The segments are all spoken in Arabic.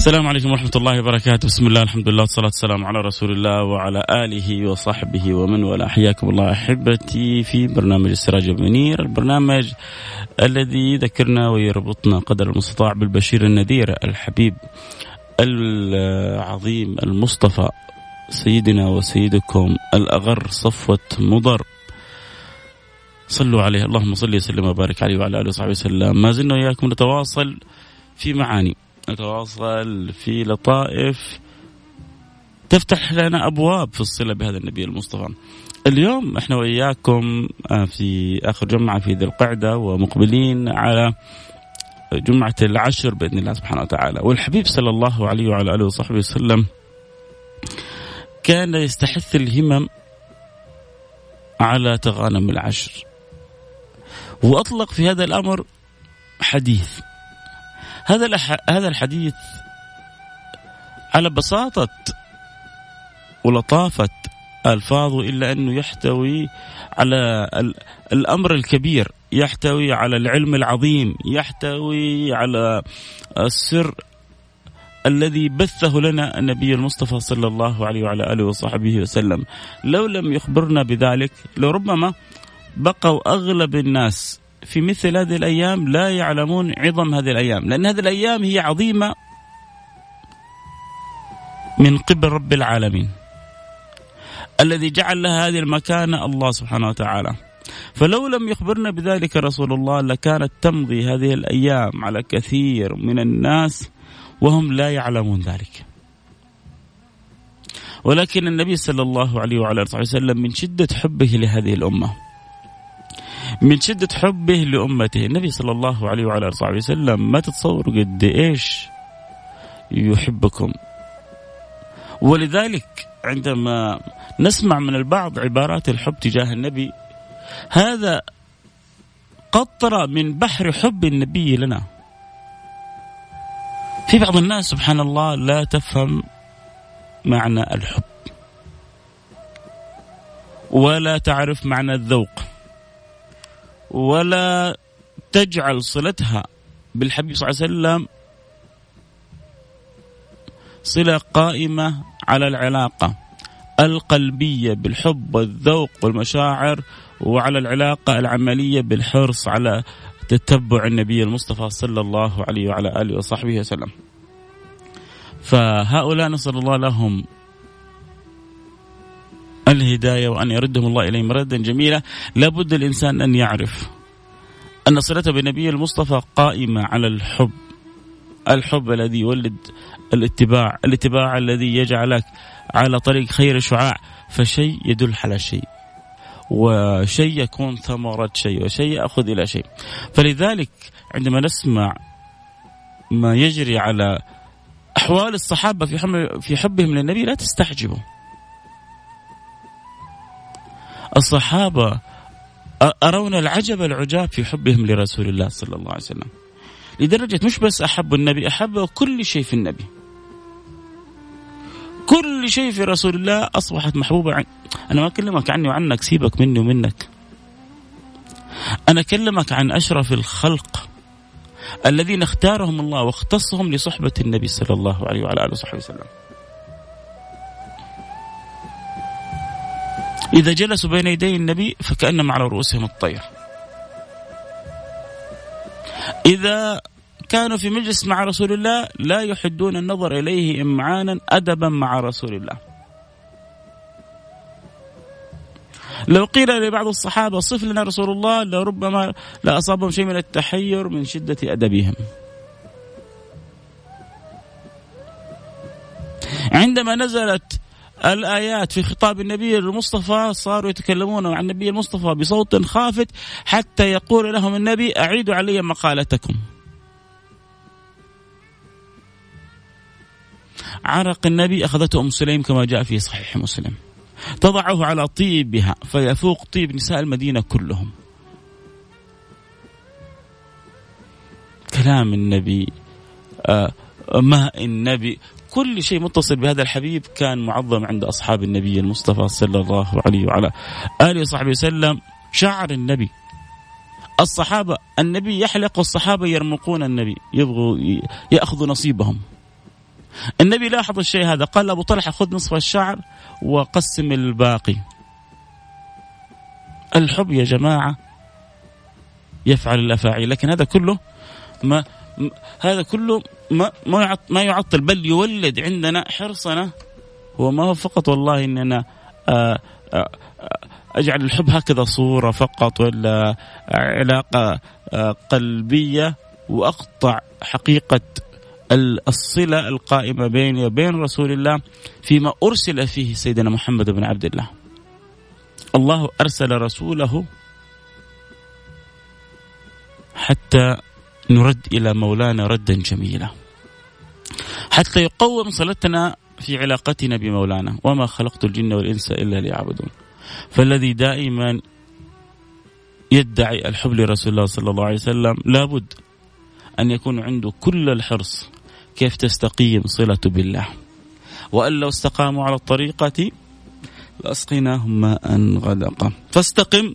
السلام عليكم ورحمة الله وبركاته. بسم الله الحمد لله والصلاة والسلام على رسول الله وعلى آله وصحبه ومن والاه. حياكم الله أحبتي في برنامج السراج المنير البرنامج الذي يذكرنا ويربطنا قدر المستطاع بالبشير النذير الحبيب العظيم المصطفى سيدنا وسيدكم الأغر صفوة مضر. صلوا عليه. اللهم صل وسلم وبارك عليه وعلى آله وصحبه وسلم. ما زلنا وإياكم نتواصل في معاني. نتواصل في لطائف تفتح لنا أبواب في الصلة بهذا النبي المصطفى. اليوم إحنا وإياكم آه، في آخر جمعة في ذي القعدة ومقبلين على جمعة العشر بإذن الله سبحانه وتعالى، والحبيب صلى الله عليه وعلى آله وصحبه وسلم كان يستحث الهمم على تغانم العشر. وأطلق في هذا الأمر حديث هذا هذا الحديث على بساطة ولطافة ألفاظه إلا أنه يحتوي على الأمر الكبير يحتوي على العلم العظيم يحتوي على السر الذي بثه لنا النبي المصطفى صلى الله عليه وعلى آله وصحبه وسلم. لو لم يخبرنا بذلك لربما بقوا أغلب الناس في مثل هذه الأيام لا يعلمون عظم هذه الأيام، لأن هذه الأيام هي عظيمة من قبل رب العالمين. الذي جعل لها هذه المكانة الله سبحانه وتعالى. فلو لم يخبرنا بذلك رسول الله لكانت تمضي هذه الأيام على كثير من الناس وهم لا يعلمون ذلك. ولكن النبي صلى الله عليه وعلى آله وسلم من شدة حبه لهذه الأمة من شدة حبه لأمته. النبي صلى الله عليه وعلى آله وصحبه وسلم ما تتصوروا قد إيش يحبكم؟ ولذلك عندما نسمع من البعض عبارات الحب تجاه النبي هذا قطرة من بحر حب النبي لنا. في بعض الناس سبحان الله لا تفهم معنى الحب ولا تعرف معنى الذوق. ولا تجعل صلتها بالحبيب صلى الله عليه وسلم صلة قائمة على العلاقة القلبية بالحب والذوق والمشاعر وعلى العلاقة العملية بالحرص على تتبع النبي المصطفى صلى الله عليه وعلى آله وصحبه وسلم. فهؤلاء نسأل الله لهم الهداية وأن يردهم الله إليه مردا جميلا. لابد الإنسان أن يعرف أن صلته بالنبي المصطفى قائمة على الحب. الحب الذي يولد الاتباع الاتباع الذي يجعلك على طريق خير شعاع فشيء يدل على شيء وشيء يكون ثمرة شيء وشيء يأخذ إلى شيء. فلذلك عندما نسمع ما يجري على أحوال الصحابة في في حبهم للنبي لا تستعجبوا. الصحابة أرون العجب العجاب في حبهم لرسول الله صلى الله عليه وسلم. لدرجة مش بس أحبوا النبي أحبوا كل شيء في النبي. كل شيء في رسول الله أصبحت محبوبة عن... أنا ما أكلمك عني وعنك سيبك مني ومنك. أنا أكلمك عن أشرف الخلق الذين اختارهم الله واختصهم لصحبة النبي صلى الله عليه وعلى آله وصحبه وسلم. إذا جلسوا بين يدي النبي فكأنما على رؤوسهم الطير. إذا كانوا في مجلس مع رسول الله لا يحدون النظر إليه إمعانا أدبا مع رسول الله. لو قيل لبعض الصحابة صف لنا رسول الله لربما لا أصابهم شيء من التحير من شدة أدبهم. عندما نزلت الآيات في خطاب النبي المصطفى صاروا يتكلمون عن النبي المصطفى بصوت خافت حتى يقول لهم النبي أعيدوا علي مقالتكم. عرق النبي أخذته أم سليم كما جاء في صحيح مسلم. تضعه على طيبها فيفوق طيب نساء المدينة كلهم. كلام النبي آه ماء النبي كل شيء متصل بهذا الحبيب كان معظم عند أصحاب النبي المصطفى صلى الله عليه وعلى آله وصحبه وسلم شعر النبي. الصحابة النبي يحلق والصحابة يرمقون النبي يبغوا يأخذوا نصيبهم. النبي لاحظ الشيء هذا قال أبو طلحة خذ نصف الشعر وقسم الباقي. الحب يا جماعة يفعل الأفاعيل لكن هذا كله ما هذا كله ما ما يعطل بل يولد عندنا حرصنا هو ما هو فقط والله إننا آه، آه، أجعل الحب هكذا صورة فقط ولا علاقة آه، قلبية وأقطع حقيقة الصلة القائمة بيني وبين رسول الله فيما أرسل فيه سيدنا محمد بن عبد الله. الله أرسل رسوله حتى نرد إلى مولانا ردا جميلا. حتى يقوم صلتنا في علاقتنا بمولانا. وما خلقت الجن والإنس إلا ليعبدون. فالذي دائما يدعي الحب لرسول الله صلى الله عليه وسلم لابد أن يكون عنده كل الحرص كيف تستقيم صلته بالله. وأن لو استقاموا على الطريقة لأسقيناهم ماء غدقا. فاستقم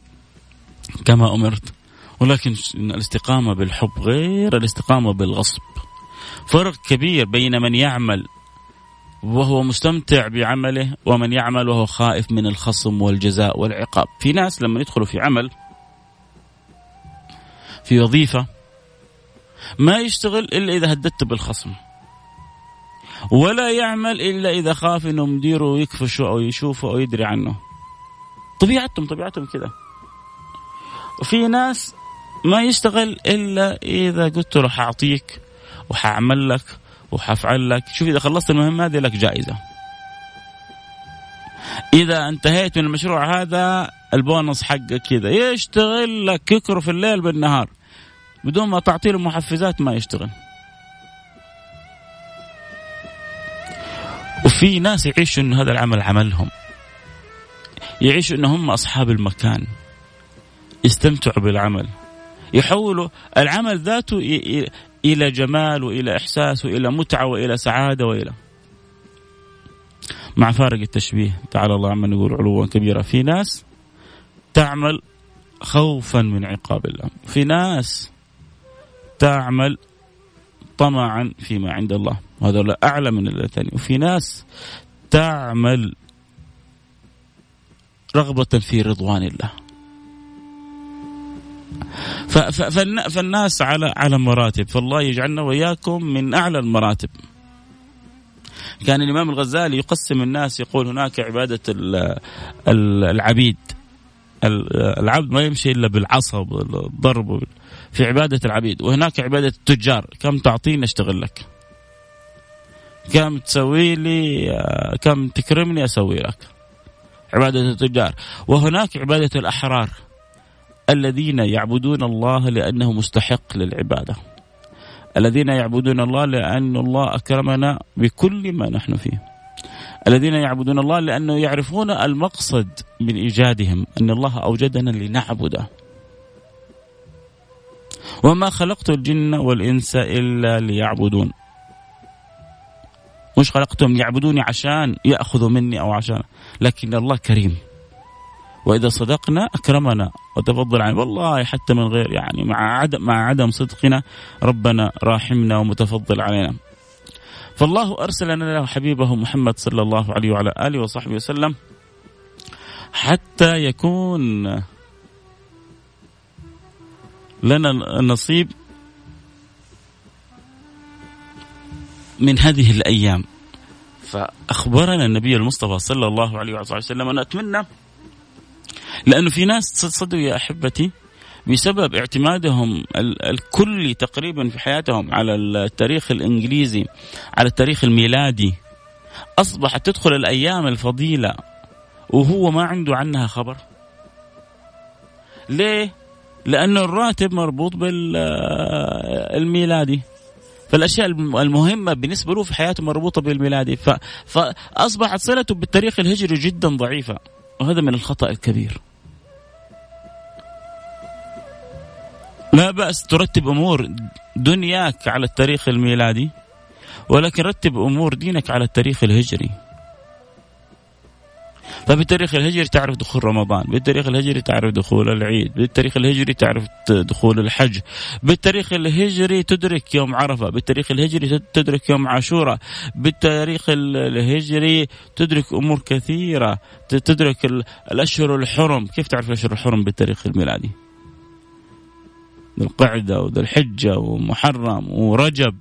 كما أمرت. ولكن الاستقامة بالحب غير الاستقامة بالغصب. فرق كبير بين من يعمل وهو مستمتع بعمله ومن يعمل وهو خائف من الخصم والجزاء والعقاب. في ناس لما يدخلوا في عمل في وظيفة ما يشتغل إلا إذا هددت بالخصم. ولا يعمل إلا إذا خاف إنه مديره يكفشه أو يشوفه أو يدري عنه. طبيعتهم طبيعتهم كذا وفي ناس ما يشتغل إلا إذا قلت له حاعطيك. وحأعمل لك وحفعل لك. شوف إذا خلصت المهمة هذه لك جائزة. إذا انتهيت من المشروع هذا البونص حقك كذا. يشتغل لك يكره في الليل بالنهار. بدون ما تعطي له محفزات ما يشتغل. وفي ناس يعيشوا إن هذا العمل عملهم. يعيشوا إن هم أصحاب المكان. يستمتعوا بالعمل. يحولوا العمل ذاته إلى جمال وإلى إحساس وإلى متعة وإلى سعادة وإلى. مع فارق التشبيه تعالى الله عما نقول علوا كبيرا في ناس تعمل خوفا من عقاب الله. في ناس تعمل طمعا فيما عند الله. وهذا أعلى من الثاني. وفي ناس تعمل رغبة في رضوان الله. فالناس على على مراتب. فالله يجعلنا وإياكم من أعلى المراتب. كان الإمام الغزالي يقسم الناس يقول هناك عبادة العبيد. العبد ما يمشي إلا بالعصا بالضرب في عبادة العبيد. وهناك عبادة التجار. كم تعطيني أشتغل لك؟ كم تسوي لي كم تكرمني أسوي لك؟ عبادة التجار. وهناك عبادة الأحرار. الذين يعبدون الله لأنه مستحق للعبادة. الذين يعبدون الله لأن الله أكرمنا بكل ما نحن فيه. الذين يعبدون الله لأنه يعرفون المقصد من إيجادهم أن الله أوجدنا لنعبده. وما خلقت الجن والإنس إلا ليعبدون. مش خلقتهم يعبدوني عشان يأخذوا مني أو عشان لكن الله كريم. وإذا صدقنا أكرمنا وتفضل علينا والله حتى من غير يعني مع عدم مع عدم صدقنا ربنا راحمنا ومتفضل علينا. فالله ارسل لنا حبيبه محمد صلى الله عليه وعلى آله وصحبه وسلم حتى يكون لنا نصيب من هذه الأيام. فأخبرنا النبي المصطفى صلى الله عليه وسلم أنا اتمنى لأنه في ناس صدقوا يا أحبتي بسبب اعتمادهم الكلي تقريبا في حياتهم على التاريخ الإنجليزي على التاريخ الميلادي. أصبحت تدخل الأيام الفضيلة وهو ما عنده عنها خبر. ليه؟ لأنه الراتب مربوط بالميلادي فالأشياء المهمة بالنسبة له في حياته مربوطة بالميلادي. فأصبحت صلته بالتاريخ الهجري جدا ضعيفة. وهذا من الخطأ الكبير. لا بأس ترتب أمور دنياك على التاريخ الميلادي ولكن رتب أمور دينك على التاريخ الهجري. فبالتاريخ الهجري تعرف دخول رمضان بالتاريخ الهجري تعرف دخول العيد بالتاريخ الهجري تعرف دخول الحج بالتاريخ الهجري تدرك يوم عرفة بالتاريخ الهجري تدرك يوم عاشوراء بالتاريخ الهجري تدرك أمور كثيرة تدرك الأشهر الحرم. كيف تعرف الأشهر الحرم بالتاريخ الميلادي؟ ذو القعدة وذو الحجة ومحرم ورجب.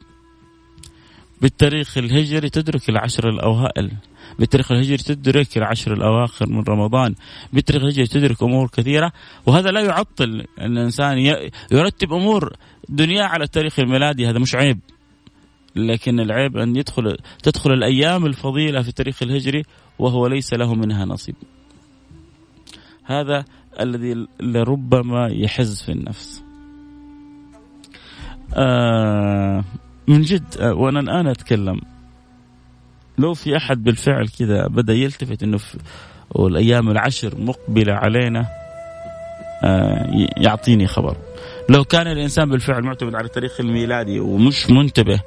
بالتاريخ الهجري تدرك العشر الأوائل بالتاريخ الهجري تدرك العشر الأواخر من رمضان. بالتاريخ الهجري تدرك أمور كثيرة وهذا لا يعطل أن الإنسان يرتب أمور دنياه على التاريخ الميلادي. هذا مش عيب. لكن العيب أن يدخل تدخل الأيام الفضيلة في التاريخ الهجري وهو ليس له منها نصيب. هذا الذي لربما يحز في النفس. آه من جد آه وأنا الآن أتكلم لو في أحد بالفعل كذا بدأ يلتفت إنه والأيام العشر مقبلة علينا آه يعطيني خبر. لو كان الإنسان بالفعل معتمد على التاريخ الميلادي ومش منتبه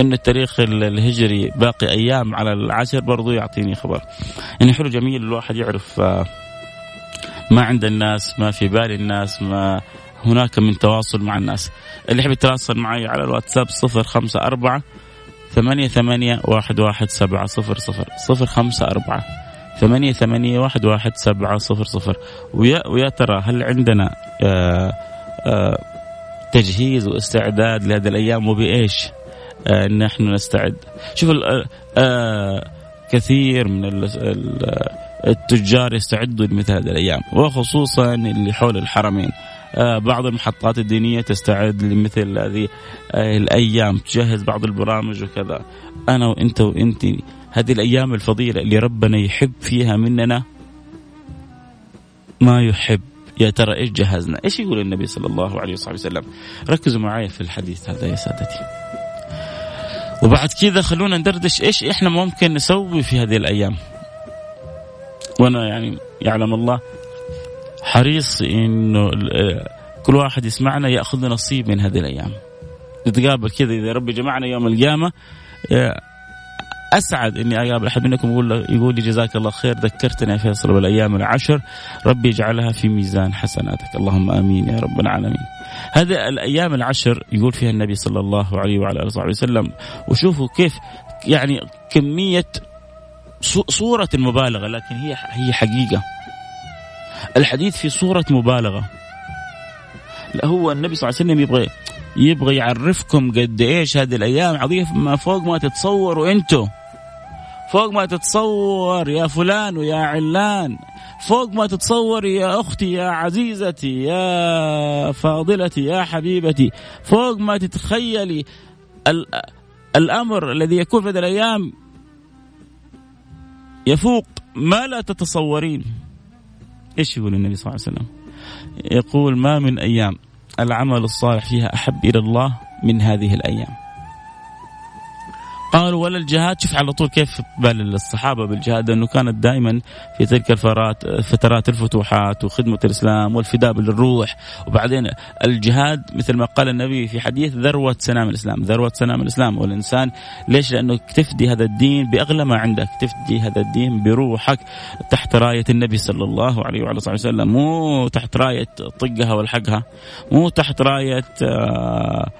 إن التاريخ الهجري باقي أيام على العشر برضو يعطيني خبر. يعني حلو جميل الواحد يعرف آه ما عند الناس ما في بال الناس ما هناك من تواصل مع الناس. اللي يحب يتواصل معي على الواتساب صفر خمسة أربعة ثمانية ثمانية واحد واحد سبعة صفر صفر صفر خمسة أربعة. ثمانية ثمانية واحد واحد سبعة صفر صفر. ويا, ويا ترى هل عندنا آآ آآ تجهيز واستعداد لهذه الأيام؟ وبإيش؟ آه نحن نستعد. شوف كثير من التجار يستعدوا لمثل هذه الأيام وخصوصا اللي حول الحرمين. آه، بعض المحطات الدينية تستعد لمثل هذه آه، الأيام تجهز بعض البرامج وكذا أنا وأنت وأنت هذه الأيام الفضيلة اللي ربنا يحب فيها مننا ما يحب يا ترى إيش جهزنا؟ إيش يقول النبي صلى الله عليه وصحبه وسلم؟ ركزوا معي في الحديث هذا يا سادتي. وبعد كذا خلونا ندردش إيش إحنا ممكن نسوي في هذه الأيام. وأنا يعني يعلم الله حريص إنه كل واحد يسمعنا يأخذ نصيب من هذه الأيام. نتقابل كذا إذا ربي جمعنا يوم القيامة. أسعد إني اقابل أحد منكم يقول يقول لي جزاك الله خير ذكرتني يا فيصل بالأيام العشر. ربي يجعلها في ميزان حسناتك. اللهم آمين يا رب العالمين. هذه الأيام العشر يقول فيها النبي صلى الله عليه وعلى آله وصحبه وسلم. وشوفوا كيف يعني كمية صورة المبالغه لكن هي هي حقيقة. الحديث في صورة مبالغة. لا هو النبي صلى الله عليه وسلم يبغى يبغى يعرفكم قد إيش هذه الأيام عظيمة فوق ما تتصوروا أنتم فوق ما تتصور يا فلان ويا علان. فوق ما تتصور يا أختي يا عزيزتي يا فاضلتي يا حبيبتي. فوق ما تتخيلي الأمر الذي يكون في هذه الأيام يفوق ما لا تتصورين. إيش يقول النبي صلى الله عليه وسلم؟ يقول ما من أيام العمل الصالح فيها أحب إلى الله من هذه الأيام. قالوا ولا الجهاد شوف على طول كيف بال الصحابة بالجهاد انه كانت دائما في تلك الفترات فترات الفتوحات وخدمة الإسلام والفداء بالروح. وبعدين الجهاد مثل ما قال النبي في حديث ذروة سنام الإسلام. ذروة سنام الإسلام والإنسان ليش؟ لأنه تفدي هذا الدين بأغلى ما عندك. تفدي هذا الدين بروحك تحت راية النبي صلى الله عليه وعلى اله وسلم مو تحت راية طقها والحقها مو تحت راية آه،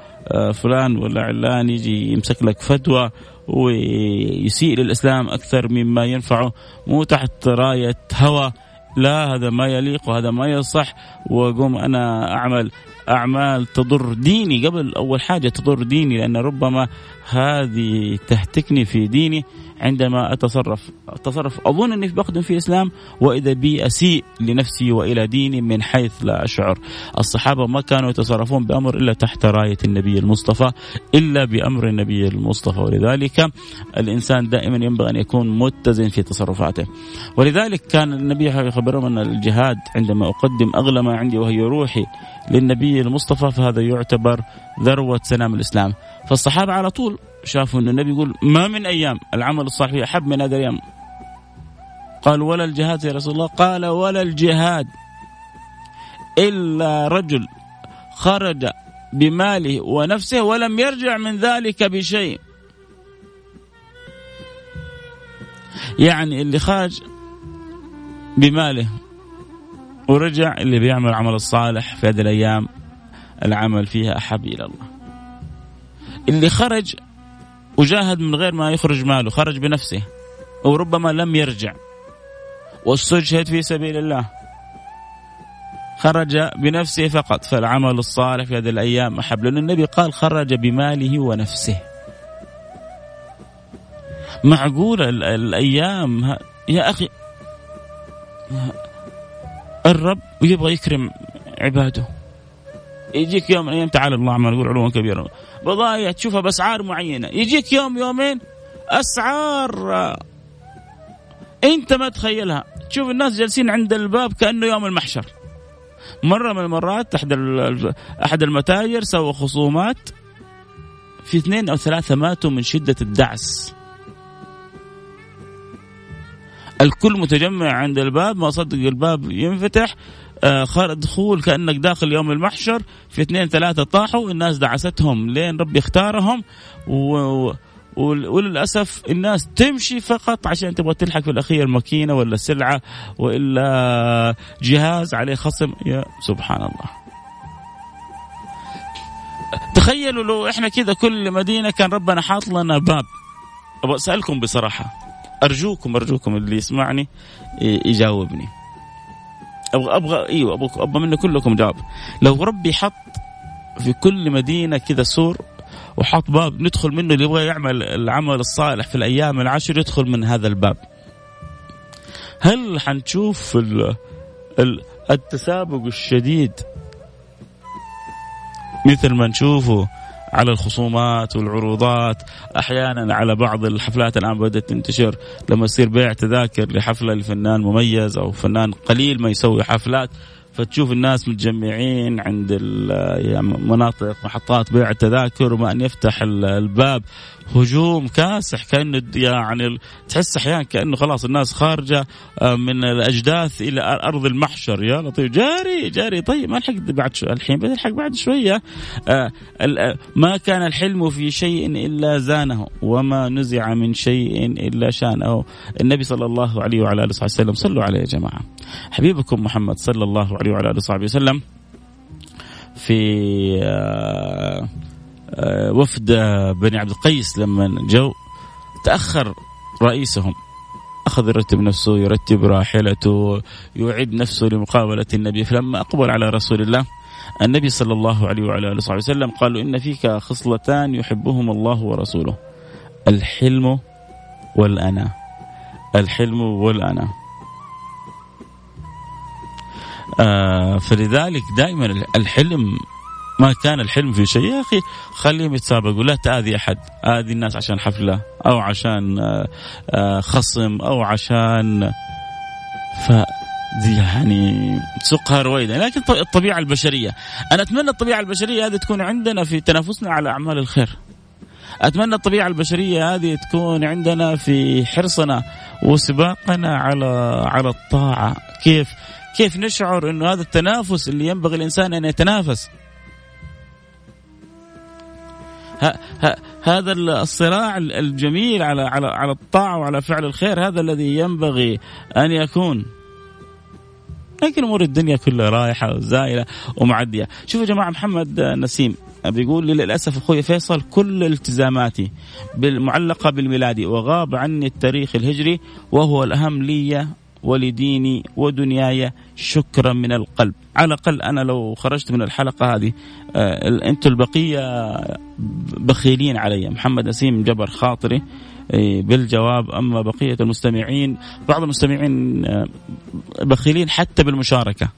فلان ولا علان يجي يمسك لك فتوى ويسيء للإسلام أكثر مما ينفعه مو تحت راية هوى. لا هذا ما يليق وهذا ما يصح واقوم أنا أعمل أعمال تضر ديني. قبل أول حاجة تضر ديني لأن ربما هذه تهتكني في ديني. عندما أتصرف. أتصرف. أظن إني بخدم في اسلام وإذا بي أسيء لنفسي وإلى ديني من حيث لا أشعر. الصحابة ما كانوا يتصرفون بأمر إلا تحت راية النبي المصطفى إلا بأمر النبي المصطفى. ولذلك الإنسان دائما ينبغي أن يكون متزن في تصرفاته. ولذلك كان النبي يخبرهم أن الجهاد عندما أقدم أغلى ما عندي وهي روحي للنبي المصطفى فهذا يعتبر ذروة سلام الإسلام. فالصحابة على طول شافوا إن النبي يقول ما من أيام العمل الصالح أحب من هذه الأيام. قال ولا الجهاد يا رسول الله. قال ولا الجهاد إلا رجل خرج بماله ونفسه ولم يرجع من ذلك بشيء. يعني اللي خرج بماله ورجع اللي بيعمل العمل الصالح في هذه الأيام العمل فيها أحب إلى الله. اللي خرج وجاهد من غير ما يخرج ماله خرج بنفسه وربما لم يرجع. واستشهد في سبيل الله. خرج بنفسه فقط فالعمل الصالح في هذه الأيام أحب لأن النبي قال خرج بماله ونفسه. معقول الأيام؟ يا أخي الرب يبغى يكرم عباده. يجيك يوم من الأيام تعالى الله ما نقول علوا كبيرة. بضايع تشوفها بأسعار معينة. يجيك يوم يومين أسعار. أنت ما تخيلها. تشوف الناس جالسين عند الباب كأنه يوم المحشر. مرة من المرات أحد أحد المتاجر سوى خصومات في اثنين أو ثلاثة ماتوا من شدة الدعس. الكل متجمع عند الباب ما صدق الباب ينفتح. دخول كأنك داخل يوم المحشر في اثنين ثلاثة طاحوا الناس دعستهم لين ربي اختارهم و وللأسف الناس تمشي فقط عشان تبغى تلحق في الأخير ماكينة ولا سلعة وإلا جهاز عليه خصم يا سبحان الله. تخيلوا لو إحنا كذا كل مدينة كان ربنا حاط لنا باب. أبغى أسألكم بصراحة أرجوكم أرجوكم اللي يسمعني يجاوبني. أبغى أبغى إيوه أبغى أبغى منه كلكم جواب لو ربي حط في كل مدينة كذا سور وحط باب ندخل منه اللي يبغى يعمل العمل الصالح في الأيام العشر يدخل من هذا الباب. هل حنشوف التسابق الشديد مثل ما نشوفه على الخصومات والعروضات. أحيانا على بعض الحفلات الآن بدأت تنتشر. لما يصير بيع تذاكر لحفلة لفنان مميز أو فنان قليل ما يسوي حفلات فتشوف الناس متجمعين عند مناطق محطات بيع التذاكر وما أن يفتح الباب. هجوم كاسح كانه يعني تحس أحيانا كأنه خلاص الناس خارجة آه، من الأجداث إلى أرض المحشر. يا لطيف. جاري جاري طيب ما لحقت بعد شو الحين بنلحق بعد شوية. آه، آه، ما كان الحلم في شيء إلا زانه وما نزع من شيء إلا شانه. النبي صلى الله عليه وعلى آله وصحبه وسلم صلوا عليه يا جماعة. حبيبكم محمد صلى الله عليه وعلى آله وصحبه وسلم في وفد بني عبد القيس لما جو تأخر رئيسهم. أخذ يرتب نفسه يرتب راحلته يعد نفسه لمقابلة النبي. فلما أقبل على رسول الله النبي صلى الله عليه وعلى آله وصحبه وسلم قال إن فيك خصلتان يحبهما الله ورسوله. الحلم والأنا. الحلم والأنا. آه فلذلك دائما الحلم ما كان الحلم في شيء. يا أخي خليهم يتسابقوا. لا تآذي أحد. آذي الناس عشان حفلة أو عشان آه، آه، خصم أو عشان ف يعني سقها رويدا لكن الطبيعة البشرية. أنا أتمنى الطبيعة البشرية هذه تكون عندنا في تنافسنا على أعمال الخير. أتمنى الطبيعة البشرية هذه تكون عندنا في حرصنا وسباقنا على على الطاعة. كيف؟ كيف نشعر إنه هذا التنافس اللي ينبغي الإنسان أن يتنافس؟ هذا الصراع الجميل على على على الطاعة وعلى فعل الخير هذا الذي ينبغي أن يكون. لكن أمور الدنيا كلها رايحه وزائلة ومعدية. شوفوا يا جماعة محمد نسيم بيقول لي للأسف أخوي فيصل كل التزاماتي المعلقه بالميلادي وغاب عني التاريخ الهجري وهو الأهم لي ولديني ودنياي شكرا من القلب. على الأقل أنا لو خرجت من الحلقة هذه آه أنتم البقية بخيلين علي. محمد نسيم جبر خاطري آه، بالجواب. أما بقية المستمعين بعض المستمعين آه، بخيلين حتى بالمشاركة.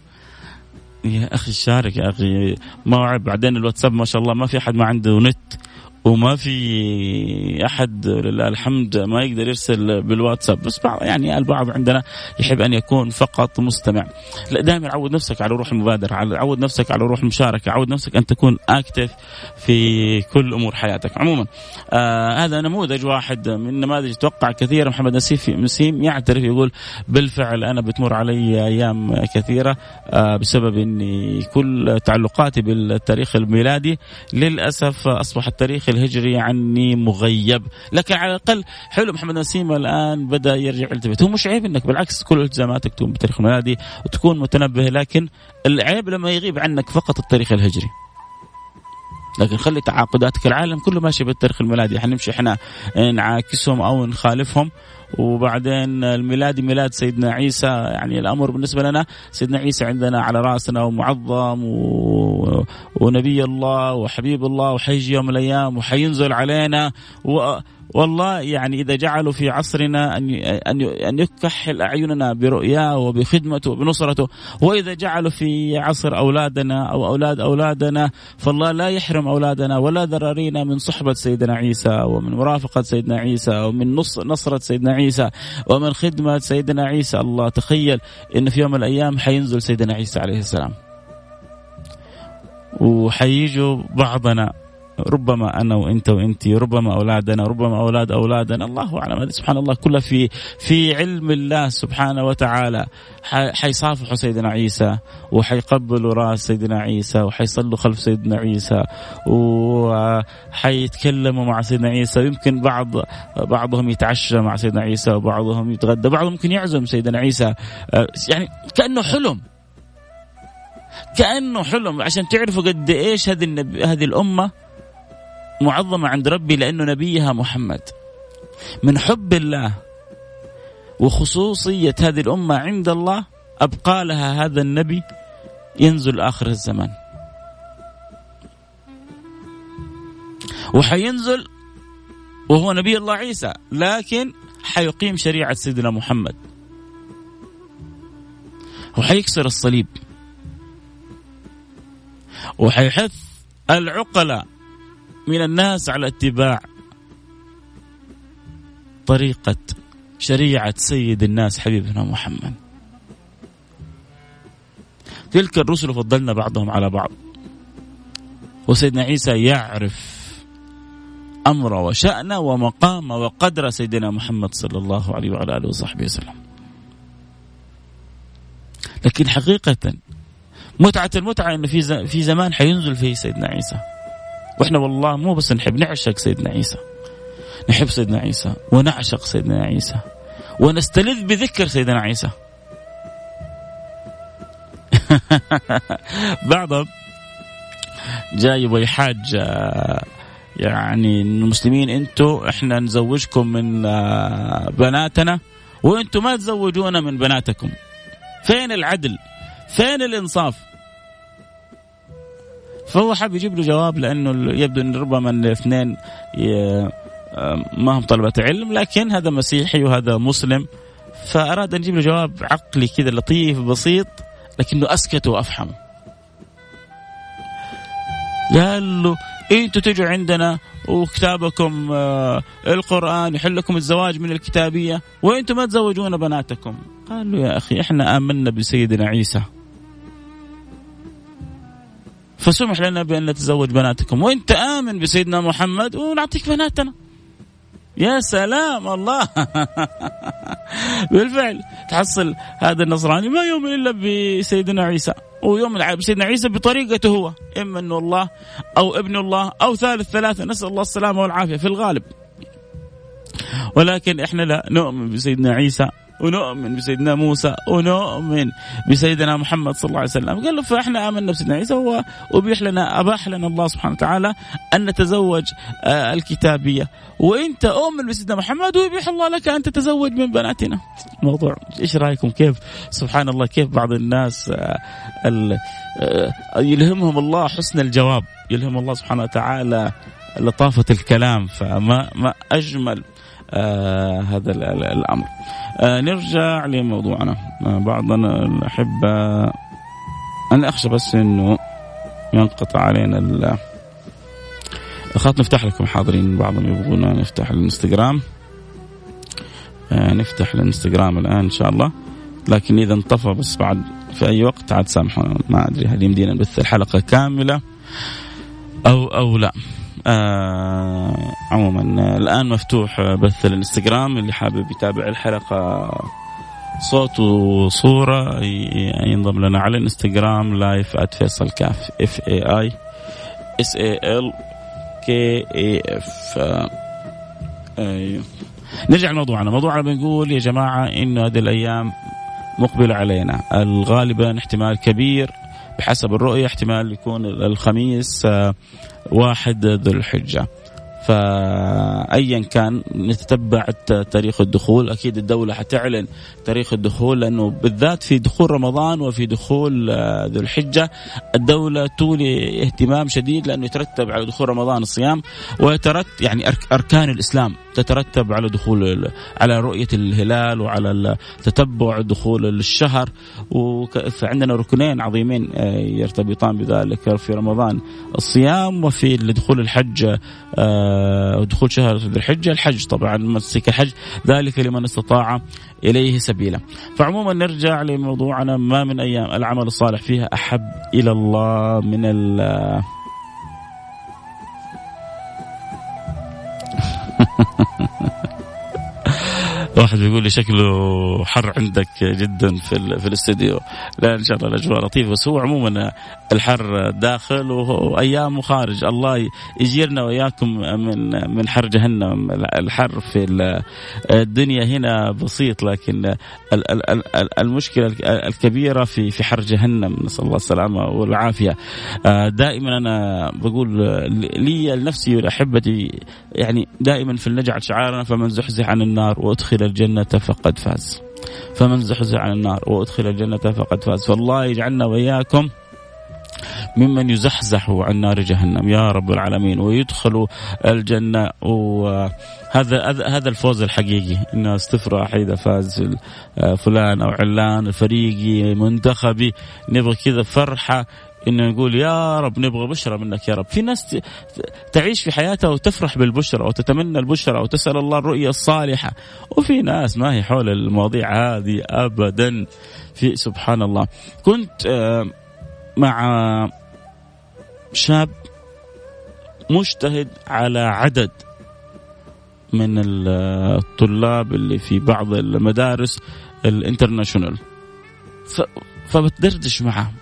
يا أخي شارك يا أخي. موعد بعدين الواتساب ما شاء الله ما في أحد ما عنده نت. وما في أحد لله الحمد ما يقدر يرسل بالواتساب. بس بعض يعني البعض عندنا يحب أن يكون فقط مستمع. لا دائما عود نفسك على روح المبادره عود نفسك على روح المشاركه عود نفسك أن تكون اكتف في كل أمور حياتك. عموما آه هذا نموذج واحد من نماذج أتوقع كثيره محمد نسيف مسيم يعترف يقول بالفعل أنا بتمر علي أيام كثيرة آه بسبب إني كل تعلقاتي بالتاريخ الميلادي للأسف اصبح التاريخ الهجري عني مغيب. لكن على الأقل حلو محمد نسيم الآن بدأ يرجع يلتفت هو مش عيب إنك بالعكس كل التزاماتك تكون بتاريخ الميلادي وتكون متنبه لكن العيب لما يغيب عنك فقط التاريخ الهجري. لكن خلي تعاقداتك. العالم كله ماشي بالتاريخ الميلادي. حنمشي إحنا نعاكسهم أو نخالفهم. وبعدين الميلاد ميلاد سيدنا عيسى. يعني الأمر بالنسبة لنا سيدنا عيسى عندنا على رأسنا ومعظم و... ونبي الله وحبيب الله وحيجي يوم الأيام وحينزل علينا. و... والله يعني إذا جعلوا في عصرنا أن أن أن يكحل أعيننا برؤياه وبخدمته وبنصرته وإذا جعلوا في عصر أولادنا أو أولاد أولادنا فالله لا يحرم أولادنا ولا ذرارينا من صحبة سيدنا عيسى ومن مرافقة سيدنا عيسى ومن نص نصرة سيدنا عيسى ومن خدمة سيدنا عيسى. الله تخيل إن في يوم من الأيام حينزل سيدنا عيسى عليه السلام. وحييجوا بعضنا. ربما أنا وإنت وانت ربما أولادنا ربما أولاد أولادنا. الله أعلم. هذه سبحان الله كلها في في علم الله سبحانه وتعالى. حيصافحوا سيدنا عيسى وحيقبلوا راس سيدنا عيسى وحيصلوا خلف سيدنا عيسى وحيتكلموا مع سيدنا عيسى. يمكن بعض بعضهم يتعشى مع سيدنا عيسى وبعضهم يتغدى بعضهم ممكن يعزم سيدنا عيسى. يعني كأنه حلم. كأنه حلم. عشان تعرفوا قد إيش هذه هذه الأمة معظمة عند ربي لأنه نبيها محمد. من حب الله وخصوصية هذه الأمة عند الله أبقى لها هذا النبي ينزل آخر الزمان. وحينزل وهو نبي الله عيسى لكن حيقيم شريعة سيدنا محمد. وحيكسر الصليب. وحيحث العقلاء من الناس على اتباع طريقة شريعة سيد الناس حبيبنا محمد. تلك الرسل فضلنا بعضهم على بعض. وسيدنا عيسى يعرف أمر وشأن ومقام وقدر سيدنا محمد صلى الله عليه وعلى آله وصحبه وسلم. لكن حقيقة متعة المتعة أن في في زمان حينزل فيه سيدنا عيسى. وإحنا والله مو بس نحب نعشق سيدنا عيسى. نحب سيدنا عيسى ونعشق سيدنا عيسى ونستلذ بذكر سيدنا عيسى. بعضهم جاي يبغى يحاج يعني المسلمين أنتم إحنا نزوجكم من بناتنا وأنتم ما تزوجونا من بناتكم. فين العدل؟ فين الانصاف؟ فهو حاب يجيب له جواب لأنه يبدو إن ربما الاثنين ما هم طلبة علم لكن هذا مسيحي وهذا مسلم فأراد أن يجيب له جواب عقلي كذا لطيف بسيط لكنه أسكت وافحم قال له إنتوا تجوا عندنا وكتابكم آه القرآن يحل لكم الزواج من الكتابية وأنتم ما تزوجون بناتكم. قال له يا أخي إحنا آمنا بسيدنا عيسى. فسمح لنا بأن نتزوج بناتكم. وانت آمن بسيدنا محمد ونعطيك بناتنا. يا سلام الله. بالفعل. تحصل هذا النصراني. ما يؤمن إلا بسيدنا عيسى. ويؤمن بسيدنا عيسى بطريقته هو. إما إنه الله أو ابن الله أو ثالث ثلاثة. نسأل الله السلامة والعافية في الغالب. ولكن إحنا لا نؤمن بسيدنا عيسى. ونؤمن بسيدنا موسى ونؤمن بسيدنا محمد صلى الله عليه وسلم. قال له فإحنا آمنا بسيدنا عيسى هو أبيح لنا أباح لنا الله سبحانه وتعالى أن نتزوج آه، الكتابية. وانت اؤمن بسيدنا محمد ويبيح الله لك أن تتزوج من بناتنا. موضوع إيش رأيكم؟ كيف؟ سبحان الله كيف بعض الناس آه، آه، يلهمهم الله حسن الجواب يلهم الله سبحانه وتعالى لطافة الكلام فما ما أجمل آه هذا الأمر. آه نرجع لموضوعنا. آه بعضنا الأحبة أنا أخشى بس إنه ينقطع علينا الخط نفتح لكم حاضرين بعضهم يبغونا نفتح الانستغرام. آه نفتح الانستغرام الآن إن شاء الله. لكن إذا انطفى بس بعد في أي وقت عاد سامحونا ما أدري هل يمدينا نبث الحلقة كاملة أو أو لا. آه عموما الآن مفتوح بث الانستغرام اللي حابب يتابع الحلقة صوت وصورة ينضم لنا على ال Instagram live @فيصل كاف F A I S A L كي اي اف نرجع لموضوعنا. موضوعنا بنقول يا جماعة إنه هذه الأيام مقبلة علينا. الغالبا احتمال كبير بحسب الرؤية احتمال يكون الخميس آه، واحد ذو الحجة. فايا كان نتتبع تاريخ الدخول. أكيد الدولة حتعلن تاريخ الدخول لأنه بالذات في دخول رمضان وفي دخول آه، ذو الحجة الدولة تولي اهتمام شديد لأنه يترتب على دخول رمضان الصيام ويترتب يعني أركان الإسلام تترتب على دخول على رؤية الهلال وعلى تتبع دخول الشهر. فعندنا ركنين عظيمين آه، يرتبطان بذلك في رمضان الصيام وفي دخول الحج آه، دخول شهر ذي الحجة الحج طبعا مسك الحج ذلك لمن استطاع إليه سبيلا. فعموما نرجع لموضوعنا ما من أيام العمل الصالح فيها أحب إلى الله من ال واحد بيقول لي شكله حر عندك جدا في في الاستديو. لا إن شاء الله الأجواء لطيفة بس هو عموما الحر داخل وايام خارج الله يجيرنا وإياكم من من حر جهنم. الحر في الدنيا هنا بسيط لكن المشكلة الكبيرة في في حر جهنم. نسأل الله السلامة والعافية. دائما أنا بقول لي لنفسي ولاحبتي يعني دائما في النجعل شعارنا فمن زحزح عن النار وأدخل الجنة فقد فاز. فمن زحزح عن النار وأدخل الجنة فقد فاز. فالله يجعلنا وإياكم ممن يزحزح عن نار جهنم. يا رب العالمين. ويدخلوا الجنة. وهذا هذا الفوز الحقيقي. الناس تفرح إذا فاز فلان أو علان فريقي منتخبي. نبغى كذا فرحة. إنه نقول يا رب نبغى بشرى منك يا رب. في ناس تعيش في حياتها وتفرح بالبشرى وتتمنى البشرى وتسأل الله الرؤية الصالحة. وفي ناس ما هي حول المواضيع هذه ابدا. في سبحان الله كنت آه، مع شاب مجتهد على عدد من الطلاب اللي في بعض المدارس ال international. فبتدردش معه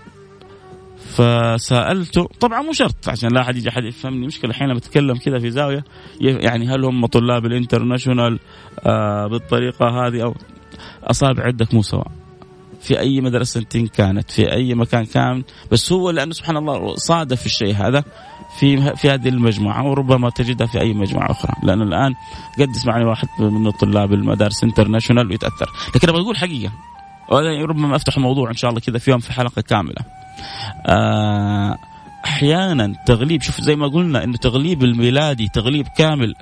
فسالته طبعا مو شرط عشان لا أحد يجي أحد يفهمني. مشكلة الحين بتكلم كذا في زاوية يعني هل هم طلاب ال international آه بالطريقة هذه أو أصابع عدك مو سواء. في أي مدرسة كانت في أي مكان كان بس هو لأنه سبحان الله صادف الشيء هذا في في هذه المجموعة وربما تجدها في أي مجموعة أخرى. لأن الآن قد يسمعني واحد من الطلاب المدارس انترناشونال ويتأثر. لكن أبغى أقول حقيقة ربما أفتح موضوع إن شاء الله كذا في يوم في حلقة كاملة. آه، أحيانا تغليب شوف زي ما قلنا إنه تغليب الميلادي تغليب كامل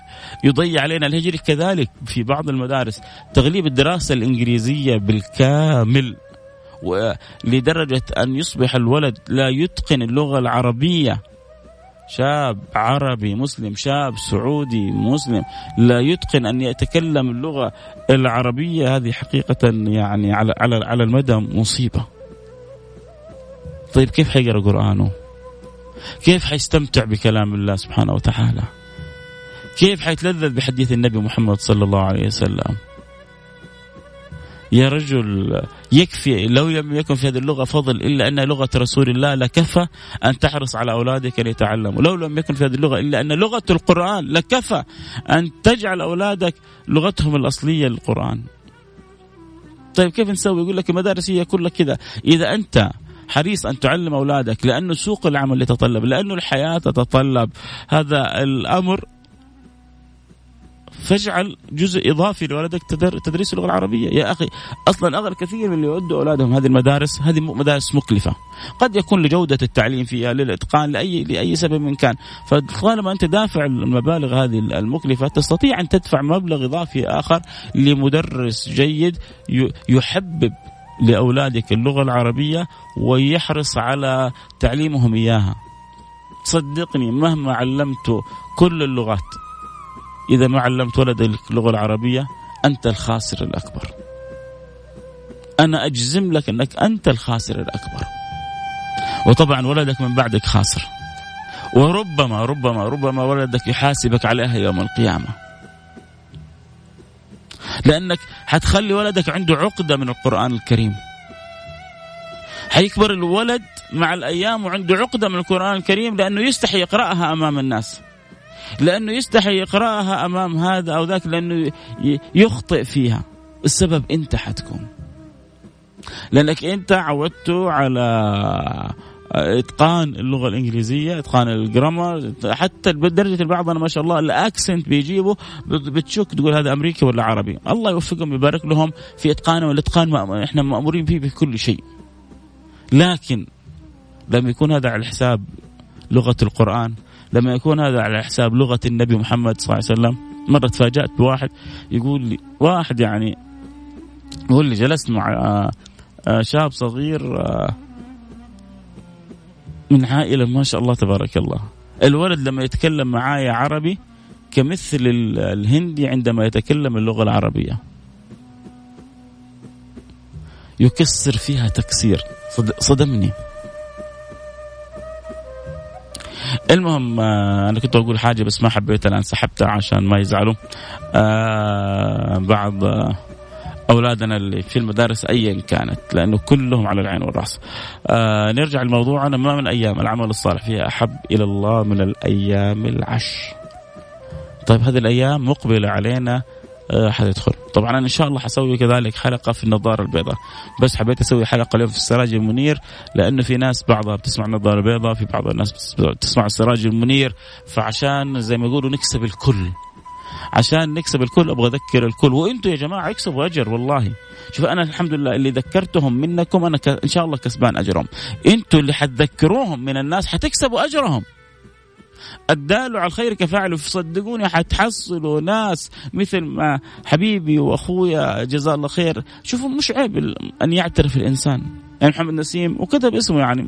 يضيع علينا. الهجري كذلك في بعض المدارس تغليب الدراسة الإنجليزية بالكامل. لدرجة أن يصبح الولد لا يتقن اللغة العربية. شاب عربي مسلم شاب سعودي مسلم. لا يتقن أن يتكلم اللغة العربية. هذه حقيقة يعني على على على المدى مصيبة. طيب كيف حيقرأ قرآنه؟ كيف حيستمتع بكلام الله سبحانه وتعالى؟ كيف حيتلذذ بحديث النبي محمد صلى الله عليه وسلم؟ يا رجل يكفي لو لم يكن في هذه اللغة فضل إلا أن لغة رسول الله لكفى أن تحرص على أولادك ليتعلموا. لو لم يكن في هذه اللغة إلا أن لغة القرآن لكفى أن تجعل أولادك لغتهم الأصلية للقرآن. طيب كيف نسوي؟ يقول لك المدارس هي كلها كذا. إذا أنت حريص أن تعلم أولادك لأنه سوق العمل يتطلب لأنه الحياة تتطلب. هذا الأمر فاجعل جزء إضافي لولدك تدريس اللغة العربية. يا أخي أصلا أغلى كثير من اللي يودوا أولادهم هذه المدارس هذه مدارس مكلفة. قد يكون لجودة التعليم فيها للإتقان لاي لأي سبب من كان. فطالما أنت دافع المبالغ هذه المكلفة تستطيع أن تدفع مبلغ إضافي آخر لمدرس جيد يحبب لأولادك اللغة العربية ويحرص على تعليمهم إياها. صدقني مهما علمت كل اللغات إذا ما علمت ولدك اللغة العربية أنت الخاسر الأكبر. أنا أجزم لك أنك أنت الخاسر الأكبر. وطبعا ولدك من بعدك خاسر. وربما ربما ربما ولدك يحاسبك عليها يوم القيامة. لأنك حتخلي ولدك عنده عقدة من القرآن الكريم. حيكبر الولد مع الأيام وعنده عقدة من القرآن الكريم لأنه يستحي يقرأها أمام الناس. لأنه يستحي يقرأها أمام هذا أو ذاك لأنه يخطئ فيها. السبب أنت حتكون لأنك أنت عودته على إتقان اللغة الإنجليزية إتقان الجرامر حتى بدرجة البعض أنا ما شاء الله الأكسنت بيجيبه بتشك تقول هذا أمريكي ولا عربي. الله يوفقهم ويبارك لهم في اتقانه والاتقان إحنا مأمورين فيه بكل شيء. لكن لما يكون هذا على حساب لغة القرآن. لما يكون هذا على حساب لغة النبي محمد صلى الله عليه وسلم مرة تفاجأت بواحد يقول لي واحد يعني يقول لي جلست مع آه، آه، شاب صغير آه، من عائلة ما شاء الله تبارك الله. الولد لما يتكلم معايا عربي كمثل الهندي عندما يتكلم اللغة العربية. يكسر فيها تكسير. صدمني. المهم آه أنا كنت أقول حاجة بس ما حبيت أنا انسحبتها عشان ما يزعلوا آه بعض آه أولادنا اللي في المدارس ايا كانت لأنه كلهم على العين والرأس. آه نرجع لموضوعنا ما من أيام العمل الصالح فيها أحب إلى الله من الأيام العشر. طيب هذه الأيام مقبلة علينا آه، حيدخل طبعا أنا إن شاء الله حسوي كذلك حلقة في النظارة البيضاء. بس حبيت أسوي حلقة اليوم في السراج المنير لأنه في ناس بعضها بتسمع النظارة البيضاء في بعض الناس بتسمع السراج المنير. فعشان زي ما يقولوا نكسب الكل. عشان نكسب الكل أبغى أذكر الكل. وأنتم يا جماعة اكسبوا أجر والله. شوف أنا الحمد لله اللي ذكرتهم منكم أنا. إن شاء الله كسبان أجرهم. أنتم اللي حتذكروهم من الناس حتكسبوا أجرهم. الدال على الخير كفاعله صدقوني حتحصلوا ناس مثل ما حبيبي وأخويا جزاه الله خير. شوفوا مش عيب أن يعترف الإنسان. يعني محمد نسيم وكتب اسمه يعني.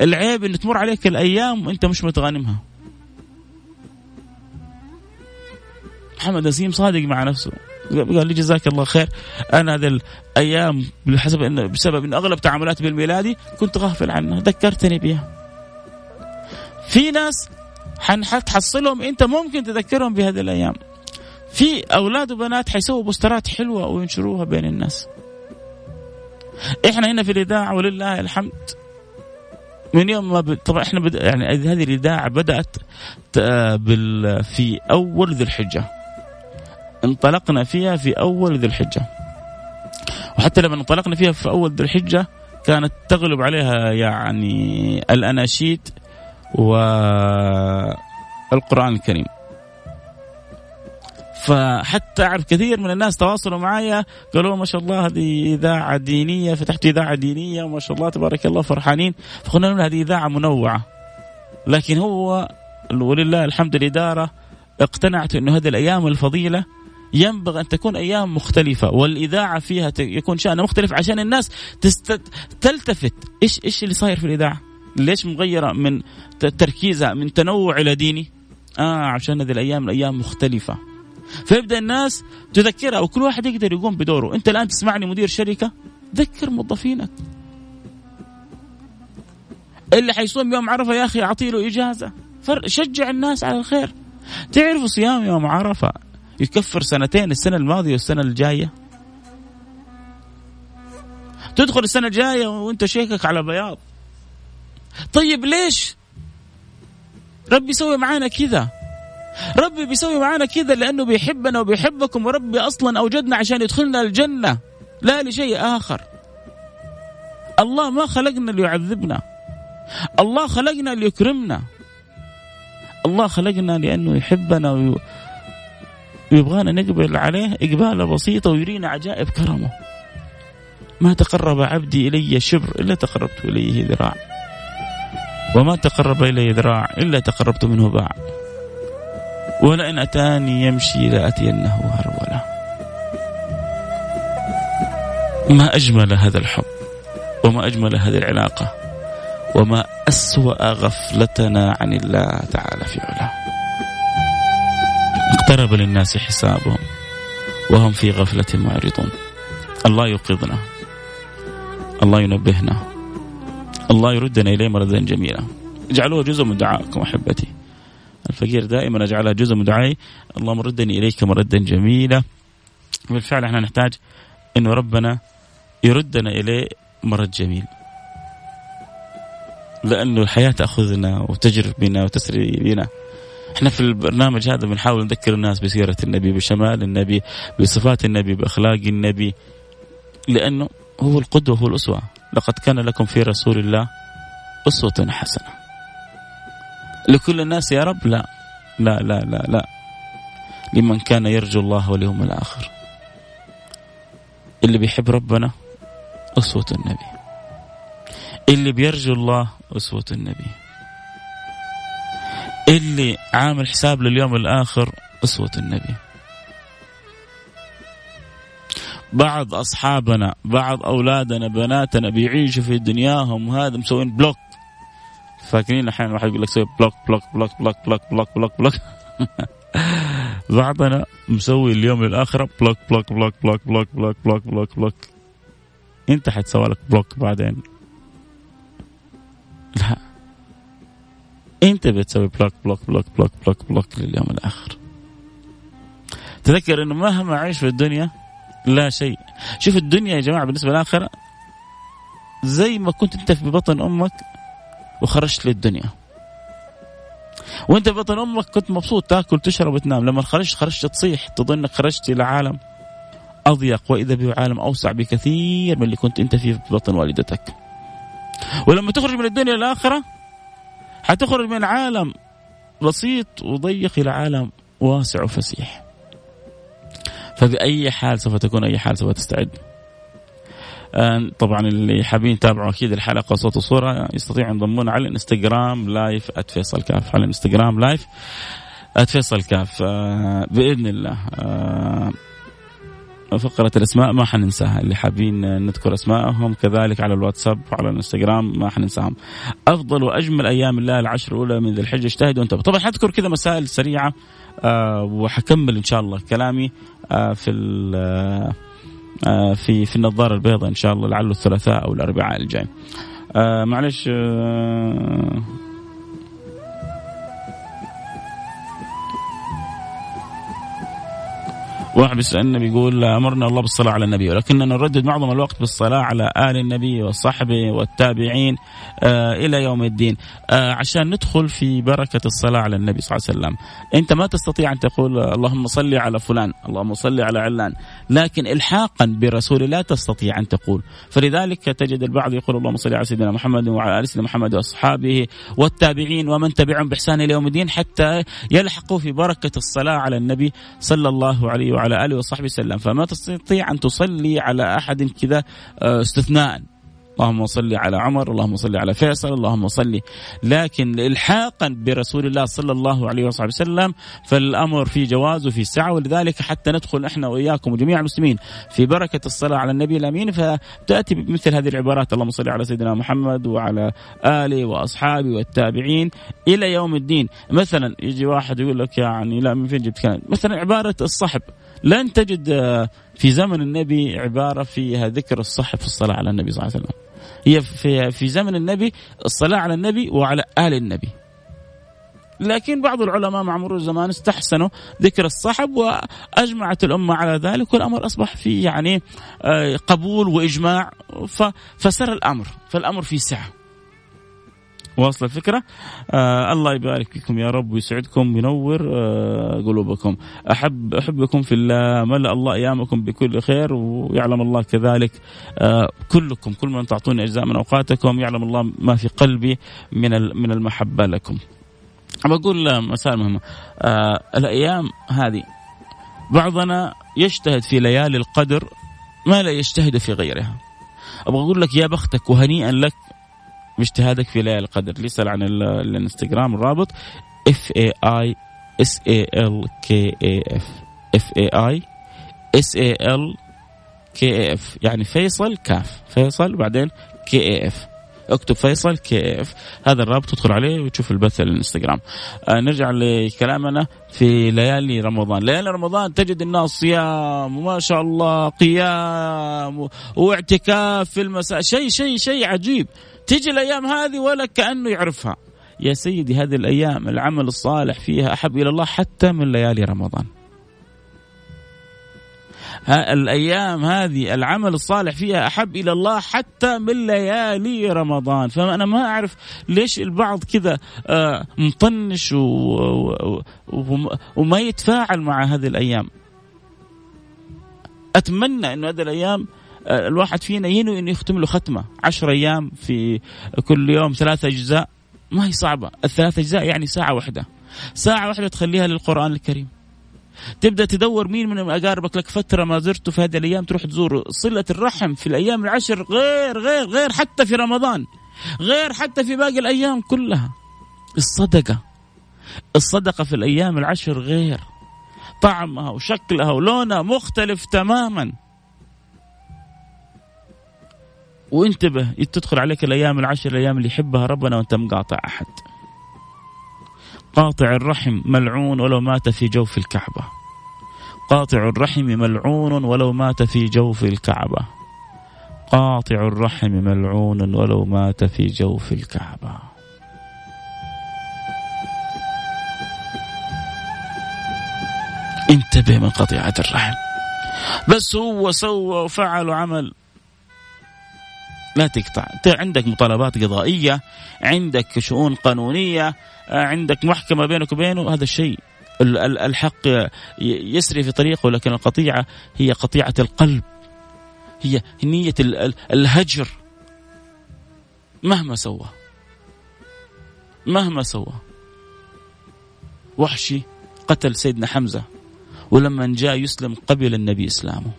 العيب ان تمر عليك الأيام وأنت مش متغانمها. محمد نسيم صادق مع نفسه. قال لي جزاك الله خير. أنا هذه الأيام بحسب إن بسبب إن أغلب تعاملاتي بالميلادي كنت غافل عنها. ذكرتني بها. في ناس حتحصلهم انت ممكن تذكرهم بهذه الأيام. في أولاد وبنات حيسووا بوسترات حلوة وينشروها بين الناس. إحنا هنا في الإذاعة ولله الحمد. من يوم ما ب... طبعا إحنا بد... يعني هذه الإذاعة بدأت بال... في أول ذي الحجة. انطلقنا فيها في أول ذي الحجة. وحتى لما انطلقنا فيها في أول ذي الحجة كانت تغلب عليها يعني الأناشيد. والقرآن الكريم. فحتى أعرف كثير من الناس تواصلوا معايا قالوا ما شاء الله هذه إذاعة دينية فتحت إذاعة دينية وما شاء الله تبارك الله فرحانين. فقلنا لهم هذه إذاعة منوعة. لكن هو ولله الحمد الإدارة اقتنعت أنه هذه الأيام الفضيلة ينبغي أن تكون أيام مختلفة والإذاعة فيها يكون شأنها مختلف عشان الناس تست... تلتفت. إيش إيش اللي صاير في الإذاعة؟ ليش مغيرة من تركيزها من تنوع إلى ديني؟ آه عشان هذه الأيام الأيام مختلفة. فيبدأ الناس تذكرها وكل واحد يقدر يقوم بدوره. أنت الآن تسمعني مدير شركة؟ ذكر موظفينك. اللي حيصوم يوم عرفة يا أخي أعطي له إجازة. شجع الناس على الخير. تعرفوا صيام يوم عرفة يكفر سنتين السنة الماضية والسنة الجاية؟ تدخل السنة الجاية وأنت شيكك على بياض. طيب ليش؟ ربي يسوي معانا كذا. ربي بيسوي معانا كذا لأنه بيحبنا وبيحبكم وربي أصلا أوجدنا عشان يدخلنا الجنة لا لشيء آخر. الله ما خلقنا ليعذبنا. الله خلقنا ليكرمنا. الله خلقنا لأنه يحبنا ويبغانا نقبل عليه اقباله بسيطة ويرينا عجائب كرمه. ما تقرب عبدي إلي شبر إلا تقربت إليه ذراع. وما تقرب إلي ذراع إلا تقربت منه باع ولئن أتاني يمشي لأتينه هرولا ما أجمل هذا الحب وما أجمل هذه العلاقة وما أسوأ غفلتنا عن الله تعالى في علاه. اقترب للناس حسابهم وهم في غفلة معرضون. الله يوقظنا الله ينبهنا. الله يردنا إليه مردا جميلا اجعلوه جزء من دعائكم أحبتي. الفقير دائما أجعلها جزء من دعائي. اللهم ردني إليك مردا جميلا بالفعل إحنا نحتاج إنه ربنا يردنا إليه مرد جميل. لأنه الحياة تأخذنا وتجري بنا وتسري بنا إحنا في البرنامج هذا بنحاول نذكر الناس بسيرة النبي بشمال النبي بصفات النبي بأخلاق النبي. لأنه هو القدوة هو الأسوة. لقد كان لكم في رسول الله أسوة حسنة. لكل الناس يا رب لا لا لا لا لا. لمن كان يرجو الله واليوم الآخر. اللي بيحب ربنا أسوة النبي. اللي بيرجو الله أسوة النبي. اللي عامل حساب لليوم الآخر أسوة النبي. بعض اصحابنا بعض اولادنا بناتنا بيعيشوا في دنياهم وهذا مسوين بلوك فاكرين أحيانا واحد يقول لك سوي بلوك بلوك بلوك بلوك بلوك بلوك بلوك بلوك بعضنا مسوي اليوم للاخره بلوك بلوك بلوك بلوك بلوك بلوك بلوك بلوك بلوك انت حتسوى لك بلوك بعدين لا انت بتسوي بلوك بلوك بلوك بلوك بلوك بلوك لليوم الآخر تذكر انه مهما عيش في الدنيا لا شيء. شوف الدنيا يا جماعة بالنسبة للآخرة زي ما كنت أنت في بطن أمك وخرجت للدنيا. وأنت في بطن أمك كنت مبسوط تاكل تشرب وتنام لما خرجت خرجت تصيح تظن خرجت إلى عالم أضيق وإذا به عالم أوسع بكثير من اللي كنت أنت فيه في بطن والدتك. ولما تخرج من الدنيا للآخرة حتخرج من عالم بسيط وضيق إلى عالم واسع وفسيح. فبأي حال سوف تكون أي حال سوف تستعد. آه، طبعا اللي حابين يتابعوا أكيد الحلقة صوت وصورة. يستطيعوا ينضمون على الإنستغرام live @فيصل كاف. على الإنستغرام live @فيصل كاف. آه، بإذن الله. آه، فقرة الأسماء ما حننساها. اللي حابين نذكر أسمائهم كذلك على الواتساب وعلى الإنستغرام ما حننساهم. أفضل وأجمل أيام الله العشر الأولى من ذي الحجة. اجتهدوا وانتبهوا طبعا حذكر كذا مسائل سريعة. وحكمل إن شاء الله كلامي آه في آه في في النظارة البيضاء إن شاء الله لعله الثلاثاء أو الأربعاء الجاي. آه معلش واحد بيسالنا بيقول أمرنا الله بالصلاة على النبي ولكننا نردد معظم الوقت بالصلاة على آل النبي وصحبه والتابعين آه إلى يوم الدين. آه عشان ندخل في بركة الصلاة على النبي صلى الله عليه وسلم. أنت ما تستطيع أن تقول اللهم صل على فلان اللهم صل على علان لكن الحاقا برسول لا تستطيع أن تقول. فلذلك تجد البعض يقول اللهم صل على سيدنا محمد وعلى آل سيدنا محمد وأصحابه والتابعين ومن تبعهم بإحسان إلى يوم الدين حتى يلحقوا في بركة الصلاة على النبي صلى الله عليه وعلى وعلى آله وصحبه وسلم. فما تستطيع أن تصلي على أحد كذا آه، استثناء. اللهم صل على عمر اللهم صل على فيصل اللهم صل. لكن الحاقا برسول الله صلى الله عليه وصحبه وسلم فالأمر في جواز وفي سعة ولذلك حتى ندخل إحنا وإياكم وجميع المسلمين في بركة الصلاة على النبي الأمين. فتأتي بمثل هذه العبارات. اللهم صل على سيدنا محمد وعلى آله وأصحابه والتابعين إلى يوم الدين. مثلا يجي واحد يقول لك يعني لا من فين جبت كلام؟ مثلا عبارة الصحب. لن تجد في زمن النبي عبارة فيها ذكر الصحب في الصلاة على النبي صلى الله عليه وسلم. هي في في زمن النبي الصلاة على النبي وعلى آل النبي. لكن بعض العلماء مع مرور الزمان استحسنوا ذكر الصحب وأجمعت الأمة على ذلك والأمر أصبح فيه يعني آه، قبول وإجماع. فسر الأمر. فالأمر فيه سعة. واصل الفكرة. آه الله يبارك فيكم يا رب ويسعدكم وينور آه قلوبكم. أحب أحبكم في الله ملأ الله أيامكم بكل خير ويعلم الله كذلك. آه كلكم كل من تعطوني أجزاء من أوقاتكم يعلم الله ما في قلبي من من المحبة لكم. بقول مسائل مهمة آه الأيام هذه بعضنا يجتهد في ليالي القدر ما لا يجتهد في غيرها. أبغى أقول لك يا بختك وهنيئا لك باجتهادك في ليالي القدر. اللي يسأل عن الانستغرام الرابط F A I S A L K A F F A I S A L K A F يعني فيصل كاف. فيصل بعدين K A F اكتب فيصل K F هذا الرابط تدخل عليه وتشوف البث الانستغرام. آه نرجع لكلامنا في ليالي رمضان. ليالي رمضان تجد الناس صيام وما شاء الله قيام واعتكاف في المساء. شيء شيء شيء عجيب. تيجي الأيام هذه ولا كأنه يعرفها. يا سيدي هذه الأيام العمل الصالح فيها أحب إلى الله حتى من ليالي رمضان. الأيام هذه العمل الصالح فيها أحب إلى الله حتى من ليالي رمضان. فأنا ما أعرف ليش البعض كذا آه، مطنش وما يتفاعل مع هذه الأيام. أتمنى إنه هذه الأيام آه، الواحد فينا ينوي إنه يختم له ختمة. عشر أيام في كل يوم ثلاثة أجزاء ما هي صعبة. الثلاث أجزاء يعني ساعة واحدة. ساعة واحدة تخليها للقرآن الكريم. تبدأ تدور مين من أقاربك لك فترة ما زرته في هذه الأيام تروح تزوره صلة الرحم في الأيام العشر غير غير غير حتى في رمضان. غير حتى في باقي الأيام كلها. الصدقة. الصدقة في الأيام العشر غير. طعمها وشكلها ولونها مختلف تماما. وانتبه تدخل عليك الأيام العشر الأيام اللي يحبها ربنا وأنت مقاطع أحد. قاطع الرحم ملعون ولو مات في جوف الكعبة. قاطع الرحم ملعون ولو مات في جوف الكعبة. قاطع الرحم ملعون ولو مات في جوف الكعبة. انتبه من قطيعة الرحم. بس هو سوى وفعل وعمل لا تقطع. انت عندك مطالبات قضائية عندك شؤون قانونية عندك محكمة بينك وبينه هذا الشيء. الحق يسري في طريقه لكن القطيعة هي قطيعة القلب. هي نية الهجر. مهما سوى. مهما سوى. وحشي قتل سيدنا حمزة ولما جاء يسلم قبل النبي إسلامه.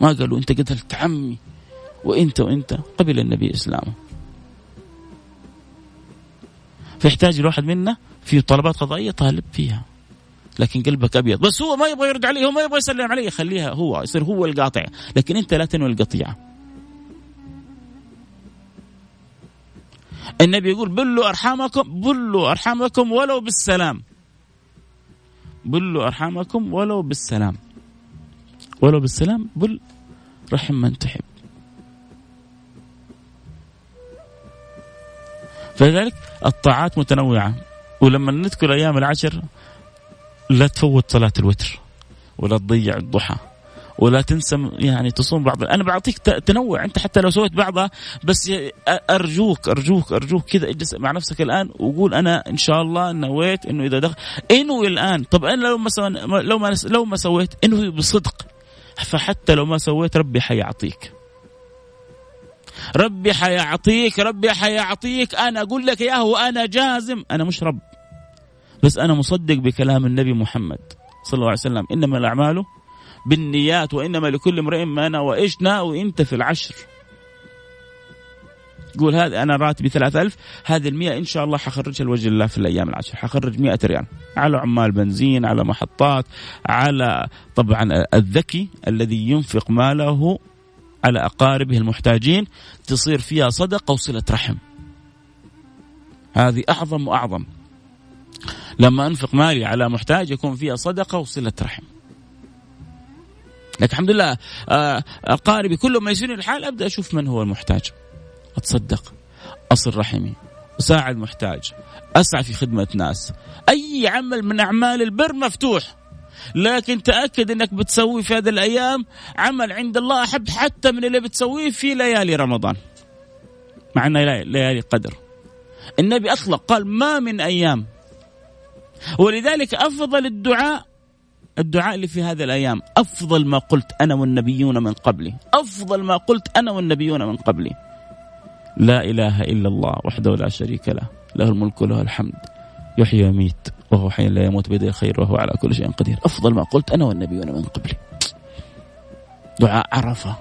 ما قالوا أنت قتلت عمي؟ وإنت وإنت قبل النبي اسلامه فيحتاج الواحد منا في طلبات قضائية طالب فيها. لكن قلبك أبيض. بس هو ما يبغى يرد عليه هو ما يبغى يسلم عليه خليها هو يصير هو القاطع. لكن أنت لا تنوي القطيعه النبي يقول بلوا أرحامكم بلوا أرحامكم ولو بالسلام. بلوا أرحامكم ولو بالسلام. ولو بالسلام بل رحم من تحب. فلذلك الطاعات متنوعة. ولما نذكر أيام العشر لا تفوت صلاة الوتر ولا تضيع الضحى ولا تنسى يعني تصوم بعض. أنا بعطيك تنوع. أنت حتى لو سويت بعضها بس أرجوك أرجوك أرجوك كذا اجلس مع نفسك الآن وقول أنا إن شاء الله نويت إنه إذا دخل. انوي الآن. طب أنا لو ما لو ما لو ما سويت انوي بصدق. فحتى لو ما سويت ربي حيعطيك. ربي حيعطيك ربي حيعطيك. أنا أقول لك اياه وأنا جازم. أنا مش رب. بس أنا مصدق بكلام النبي محمد صلى الله عليه وسلم. إنما الأعمال بالنيات وإنما لكل امرئ ما نوى. إيش ناوي أنت في العشر؟ قول هذا أنا راتبي 3000 هذه ال إن شاء الله حخرجها لوجه الله في الأيام العشر حخرج 100 ريال. على عمال بنزين على محطات على طبعا الذكي الذي ينفق ماله على أقاربه المحتاجين تصير فيها صدقة وصلة رحم. هذه أعظم وأعظم. لما أنفق مالي على محتاج يكون فيها صدقة وصلة رحم. لكن الحمد لله أقاربي كلهم ميسرين الحال أبدأ أشوف من هو المحتاج. أتصدق أصل رحمي أساعد محتاج أسعى في خدمة ناس. أي عمل من أعمال البر مفتوح. لكن تأكد إنك بتسوي في هذه الأيام عمل عند الله أحب حتى من اللي بتسويه في ليالي رمضان. مع انها ليالي قدر النبي اطلق قال ما من أيام. ولذلك أفضل الدعاء الدعاء اللي في هذه الأيام أفضل ما قلت أنا والنبيون من قبلي. أفضل ما قلت أنا والنبيون من قبلي. لا إله إلا الله وحده لا شريك له له الملك وله الحمد يحيي ويميت. وهو حي لا يموت بيده الخير وهو على كل شيء قدير. أفضل ما قلت أنا والنبيون من قبلي. دعاء عرفة.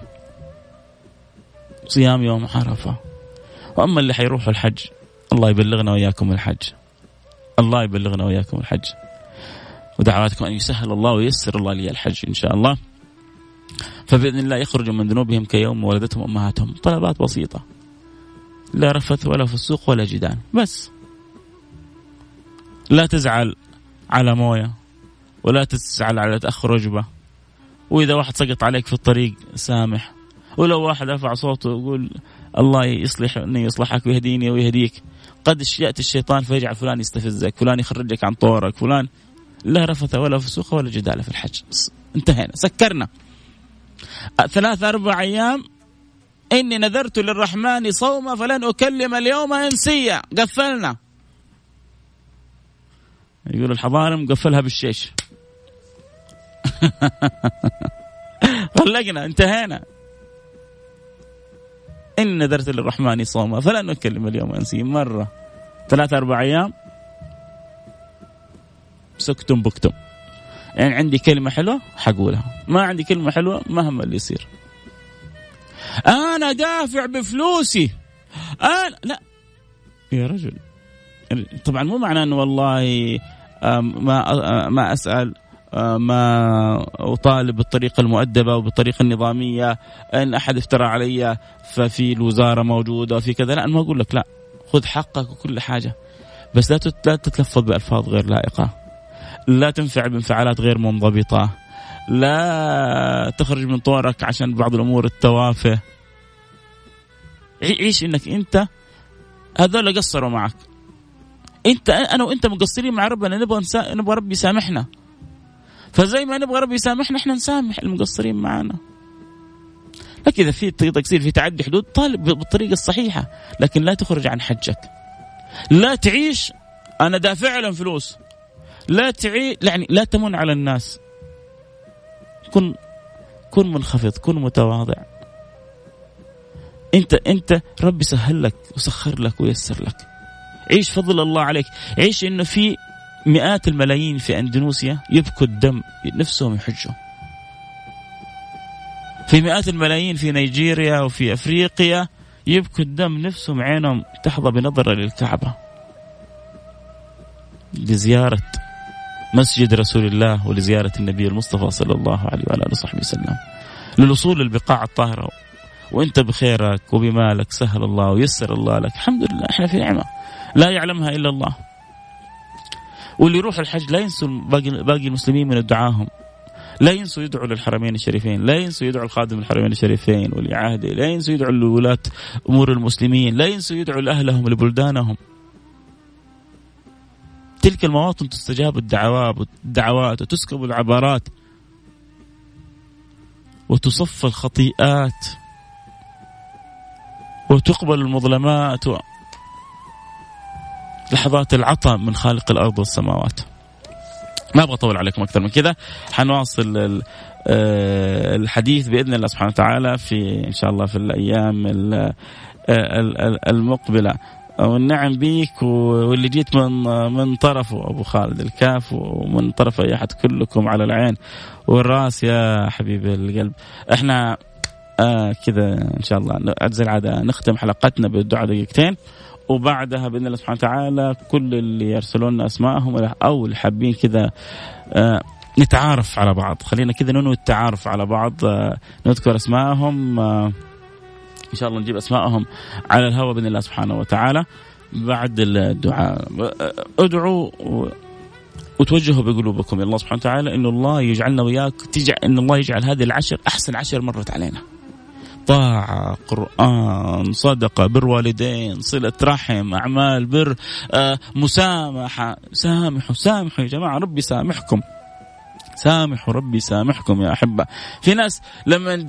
صيام يوم عرفة. وأما اللي حيروحوا الحج الله يبلغنا وإياكم الحج. الله يبلغنا وإياكم الحج. ودعواتكم أن يسهل الله وييسر الله لي الحج إن شاء الله. فبإذن الله يخرجوا من ذنوبهم كيوم ولدتهم امهاتهم طلبات بسيطة. لا رفث ولا فسوق ولا جدال. بس. لا تزعل على مويه ولا تزعل على تأخر وجبه وإذا واحد سقط عليك في الطريق سامح. ولو واحد رفع صوته ويقول الله يصلح اني يصلحك ويهديني ويهديك. قد يأتي الشيطان فيجعل فلان يستفزك فلان يخرجك عن طورك فلان لا رفث ولا فسوق ولا جدال في الحج. انتهينا. سكرنا. ثلاث أربع أيام إني نذرت للرحمن صوما فلن أكلم اليوم إنسيا. قفلنا. يقول الحضارة مقفلها بالشيش. طلقنا انتهينا. إن نذرت للرحمن صوما. فلن أكلم اليوم إنسيا. مرة. ثلاثة أربع أيام. سكتم بكتم. يعني عندي كلمة حلوة حقولها. ما عندي كلمة حلوة مهما اللي يصير. أنا دافع بفلوسي. أنا لا. يا رجل. طبعا مو معناه أنه والله ما ما أسأل ما أطالب بالطريقة المؤدبة وبالطريقة النظامية إن أحد افترى علي ففي الوزارة موجودة وفي كذا. لا أنا ما أقول لك لا خذ حقك وكل حاجة. بس لا لا تتلفظ بألفاظ غير لائقة. لا تنفعل بانفعالات غير منضبطة. لا تخرج من طورك عشان بعض الأمور التوافه. عيش إنك أنت هذول قصروا معك. انت أنا وانت مقصرين مع ربنا نبغى نسا... نبغى ربي يسامحنا. فزي ما نبغى ربي يسامحنا إحنا نسامح المقصرين معنا لكن إذا في تقصير في تعدي حدود طالب بالطريقة الصحيحة لكن لا تخرج عن حجك. لا تعيش أنا دافع لهم فلوس. لا تعي يعني لا تمن على الناس. كن كن منخفض كن متواضع. انت انت ربي سهل لك وسخر لك ويسر لك. عيش فضل الله عليك؟ عيش إنه في مئات الملايين في أندونيسيا يبكوا الدم نفسهم يحجوا. في مئات الملايين في نيجيريا وفي أفريقيا يبكوا الدم نفسهم عينهم تحظى بنظرة للكعبة. لزيارة مسجد رسول الله ولزيارة النبي المصطفى صلى الله عليه وعلى آله وصحبه وسلم. للوصول للبقاع الطاهرة وأنت بخيرك وبمالك سهل الله ويسر الله لك. الحمد لله إحنا في نعمة. لا يعلمها إلا الله. واللي يروح الحج لا ينسوا باقي, باقي المسلمين من دعاهم لا ينسوا يدعوا للحرمين الشريفين. لا ينسوا يدعوا لخادم الحرمين الشريفين ولي عهده لا ينسوا يدعوا لولاة أمور المسلمين. لا ينسوا يدعوا لأهلهم لبلدانهم تلك المواطن تستجاب الدعوات الدعوات وتسكب العبارات وتصف الخطيئات وتقبل المظلمات. لحظات العطاء من خالق الأرض والسماوات. ما أبغى أطول عليكم أكثر من كذا، حنواصل آه، الحديث بإذن الله سبحانه وتعالى في إن شاء الله في الأيام المقبلة. والنعم بيك واللي جيت من من طرفه أبو خالد الكاف ومن طرف أي أحد كلكم على العين والرأس يا حبيبي القلب إحنا آه كذا إن شاء الله زي العادة نختم حلقتنا بالدعاء دقيقتين وبعدها بإذن الله سبحانه وتعالى كل اللي يرسلون اسمائهم أو اللي حابين كذا آه نتعارف على بعض خلينا كذا ننوي التعارف على بعض آه نذكر اسمائهم آه إن شاء الله نجيب اسمائهم على الهواء بإذن الله سبحانه وتعالى بعد الدعاء ادعوا وتوجهوا بقلوبكم إلى الله سبحانه وتعالى انه الله يجعلنا وياك تجعل إن الله يجعل هذه العشر أحسن عشر مرت علينا. طاعة قرآن صدقة بر والدين صلة رحم أعمال بر آه مسامحة. سامحوا سامحوا يا جماعة ربي سامحكم. سامحوا ربي سامحكم يا أحبة. في ناس لما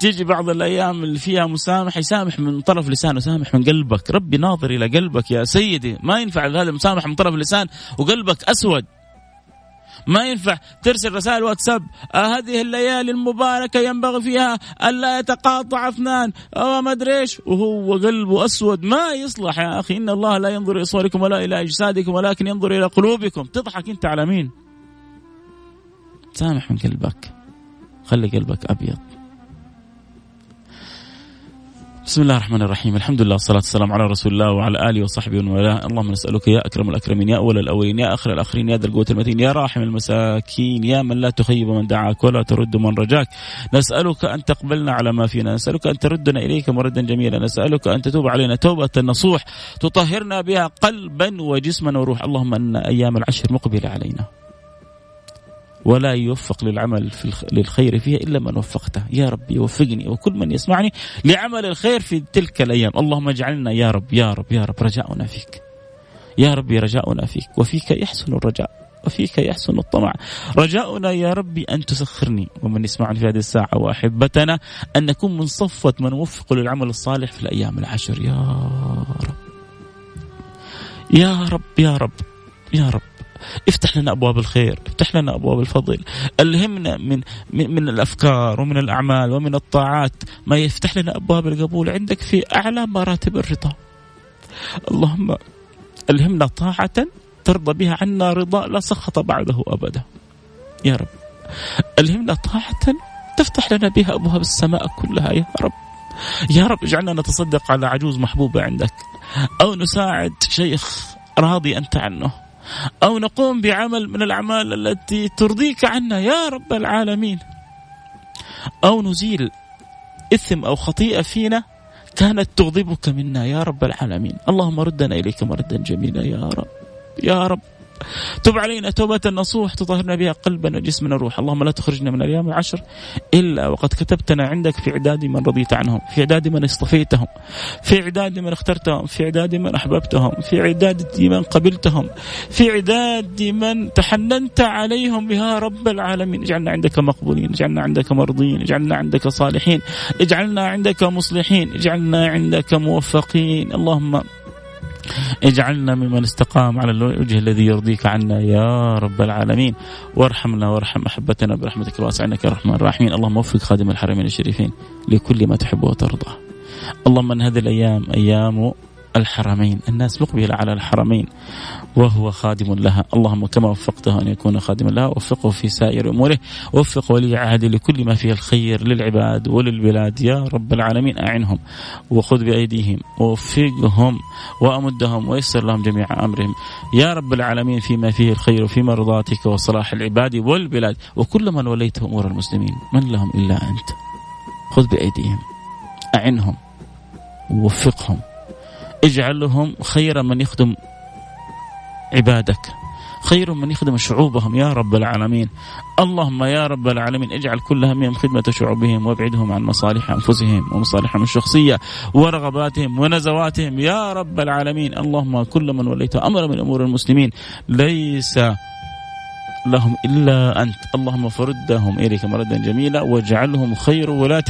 تيجي بعض الأيام اللي فيها مسامح يسامح من طرف لسانه يسامح من قلبك. ربي ناظر إلى قلبك يا سيدي. ما ينفع هذا المسامح من طرف لسان وقلبك أسود. ما ينفع ترسل رسائل واتساب. آه هذه الليالي المباركة ينبغي فيها ألا يتقاطع اثنان أو ما أدري إيش. وهو قلبه أسود. ما يصلح يا أخي. إن الله لا ينظر إلى صوركم ولا إلى أجسادكم ولكن ينظر إلى قلوبكم. تضحك أنت على مين؟ سامح من قلبك. خلي قلبك أبيض. بسم الله الرحمن الرحيم. الحمد لله والصلاة والسلام على رسول الله وعلى آله وصحبه ومن والاه. اللهم نسألك يا أكرم الأكرمين يا أول الأولين يا آخر الآخرين يا ذا القوة المتين يا راحم المساكين يا من لا تخيب من دعاك ولا ترد من رجاك. نسألك أن تقبلنا على ما فينا. نسألك أن تردنا إليك مردا جميلا. نسألك أن تتوب علينا توبة نصوح تطهرنا بها قلبا وجسما وروح اللهم أن أيام العشر مقبلة علينا. ولا يوفق للعمل في للخير فيها إلا من وفقته، يا رب وفقني وكل من يسمعني لعمل الخير في تلك الأيام، اللهم اجعلنا يا رب يا رب يا رب رجاؤنا فيك. يا ربي رجاؤنا فيك، وفيك يحسن الرجاء، وفيك يحسن الطمع. رجاؤنا يا ربي أن تسخرني. ومن يسمعني في هذه الساعة وأحبتنا أن نكون من صفوه من وفق للعمل الصالح في الأيام العشر. يا رب. يا رب يا رب يا رب. افتح لنا أبواب الخير افتح لنا أبواب الفضل ألهمنا من من, الأفكار ومن الأعمال ومن الطاعات ما يفتح لنا أبواب القبول عندك في أعلى مراتب الرضا. اللهم ألهمنا طاعة ترضى بها عنا رضا لا سخط بعده أبدا. يا رب. ألهمنا طاعة تفتح لنا بها أبواب السماء كلها يا رب. يا رب اجعلنا نتصدق على عجوز محبوبه عندك. أو نساعد شيخ راضي أنت عنه. أو نقوم بعمل من الأعمال التي ترضيك عنا يا رب العالمين. أو نزيل إثم أو خطيئة فينا كانت تغضبك منا يا رب العالمين. اللهم ردنا إليك مردا جميلا يا رب يا رب. تب علينا توبة نصوح تطهرنا بها قلبنا وجسمنا وروح اللهم لا تخرجنا من الأيام العشر إلا وقد كتبتنا عندك في إعداد من رضيت عنهم في إعداد من اصطفيتهم في إعداد من اخترتهم في إعداد من أحببتهم في إعداد من قبلتهم في إعداد من تحننت عليهم يا رب العالمين. اجعلنا عندك مقبولين اجعلنا عندك مرضين اجعلنا عندك صالحين اجعلنا عندك مصلحين اجعلنا عندك موفقين. اللهم اجعلنا ممن استقام على الوجه الذي يرضيك عنا يا رب العالمين. وارحمنا وارحم أحبتنا برحمتك الواسعة إنك الرحمن الراحمين اللهم وفق خادم الحرمين الشريفين لكل ما تحب وترضى. اللهم ان هذه الأيام أيام الحرمين. الناس مقبلة على الحرمين وهو خادم لها. اللهم كما وفقته أن يكون خادما لها. وفقه في سائر أموره. وفق ولي عهد لكل ما فيه الخير للعباد وللبلاد. يا رب العالمين أعنهم وخذ بأيديهم. ووفقهم وأمدهم ويسر لهم جميع أمرهم. يا رب العالمين فيما فيه الخير وفي مرضاتك وصلاح العباد والبلاد. وكل من وليته أمور المسلمين من لهم إلا أنت. خذ بأيديهم. أعنهم. ووفقهم. اجعلهم خير من يخدم عبادك. خير من يخدم شعوبهم. يا رب العالمين. اللهم يا رب العالمين اجعل كل همهم خدمة شعوبهم وابعدهم عن مصالح أنفسهم ومصالحهم الشخصية ورغباتهم ونزواتهم. يا رب العالمين. اللهم كل من وليت أمر من أمور المسلمين ليس لهم إلا أنت. اللهم فردهم إليك مردا جميلا واجعلهم خير ولاة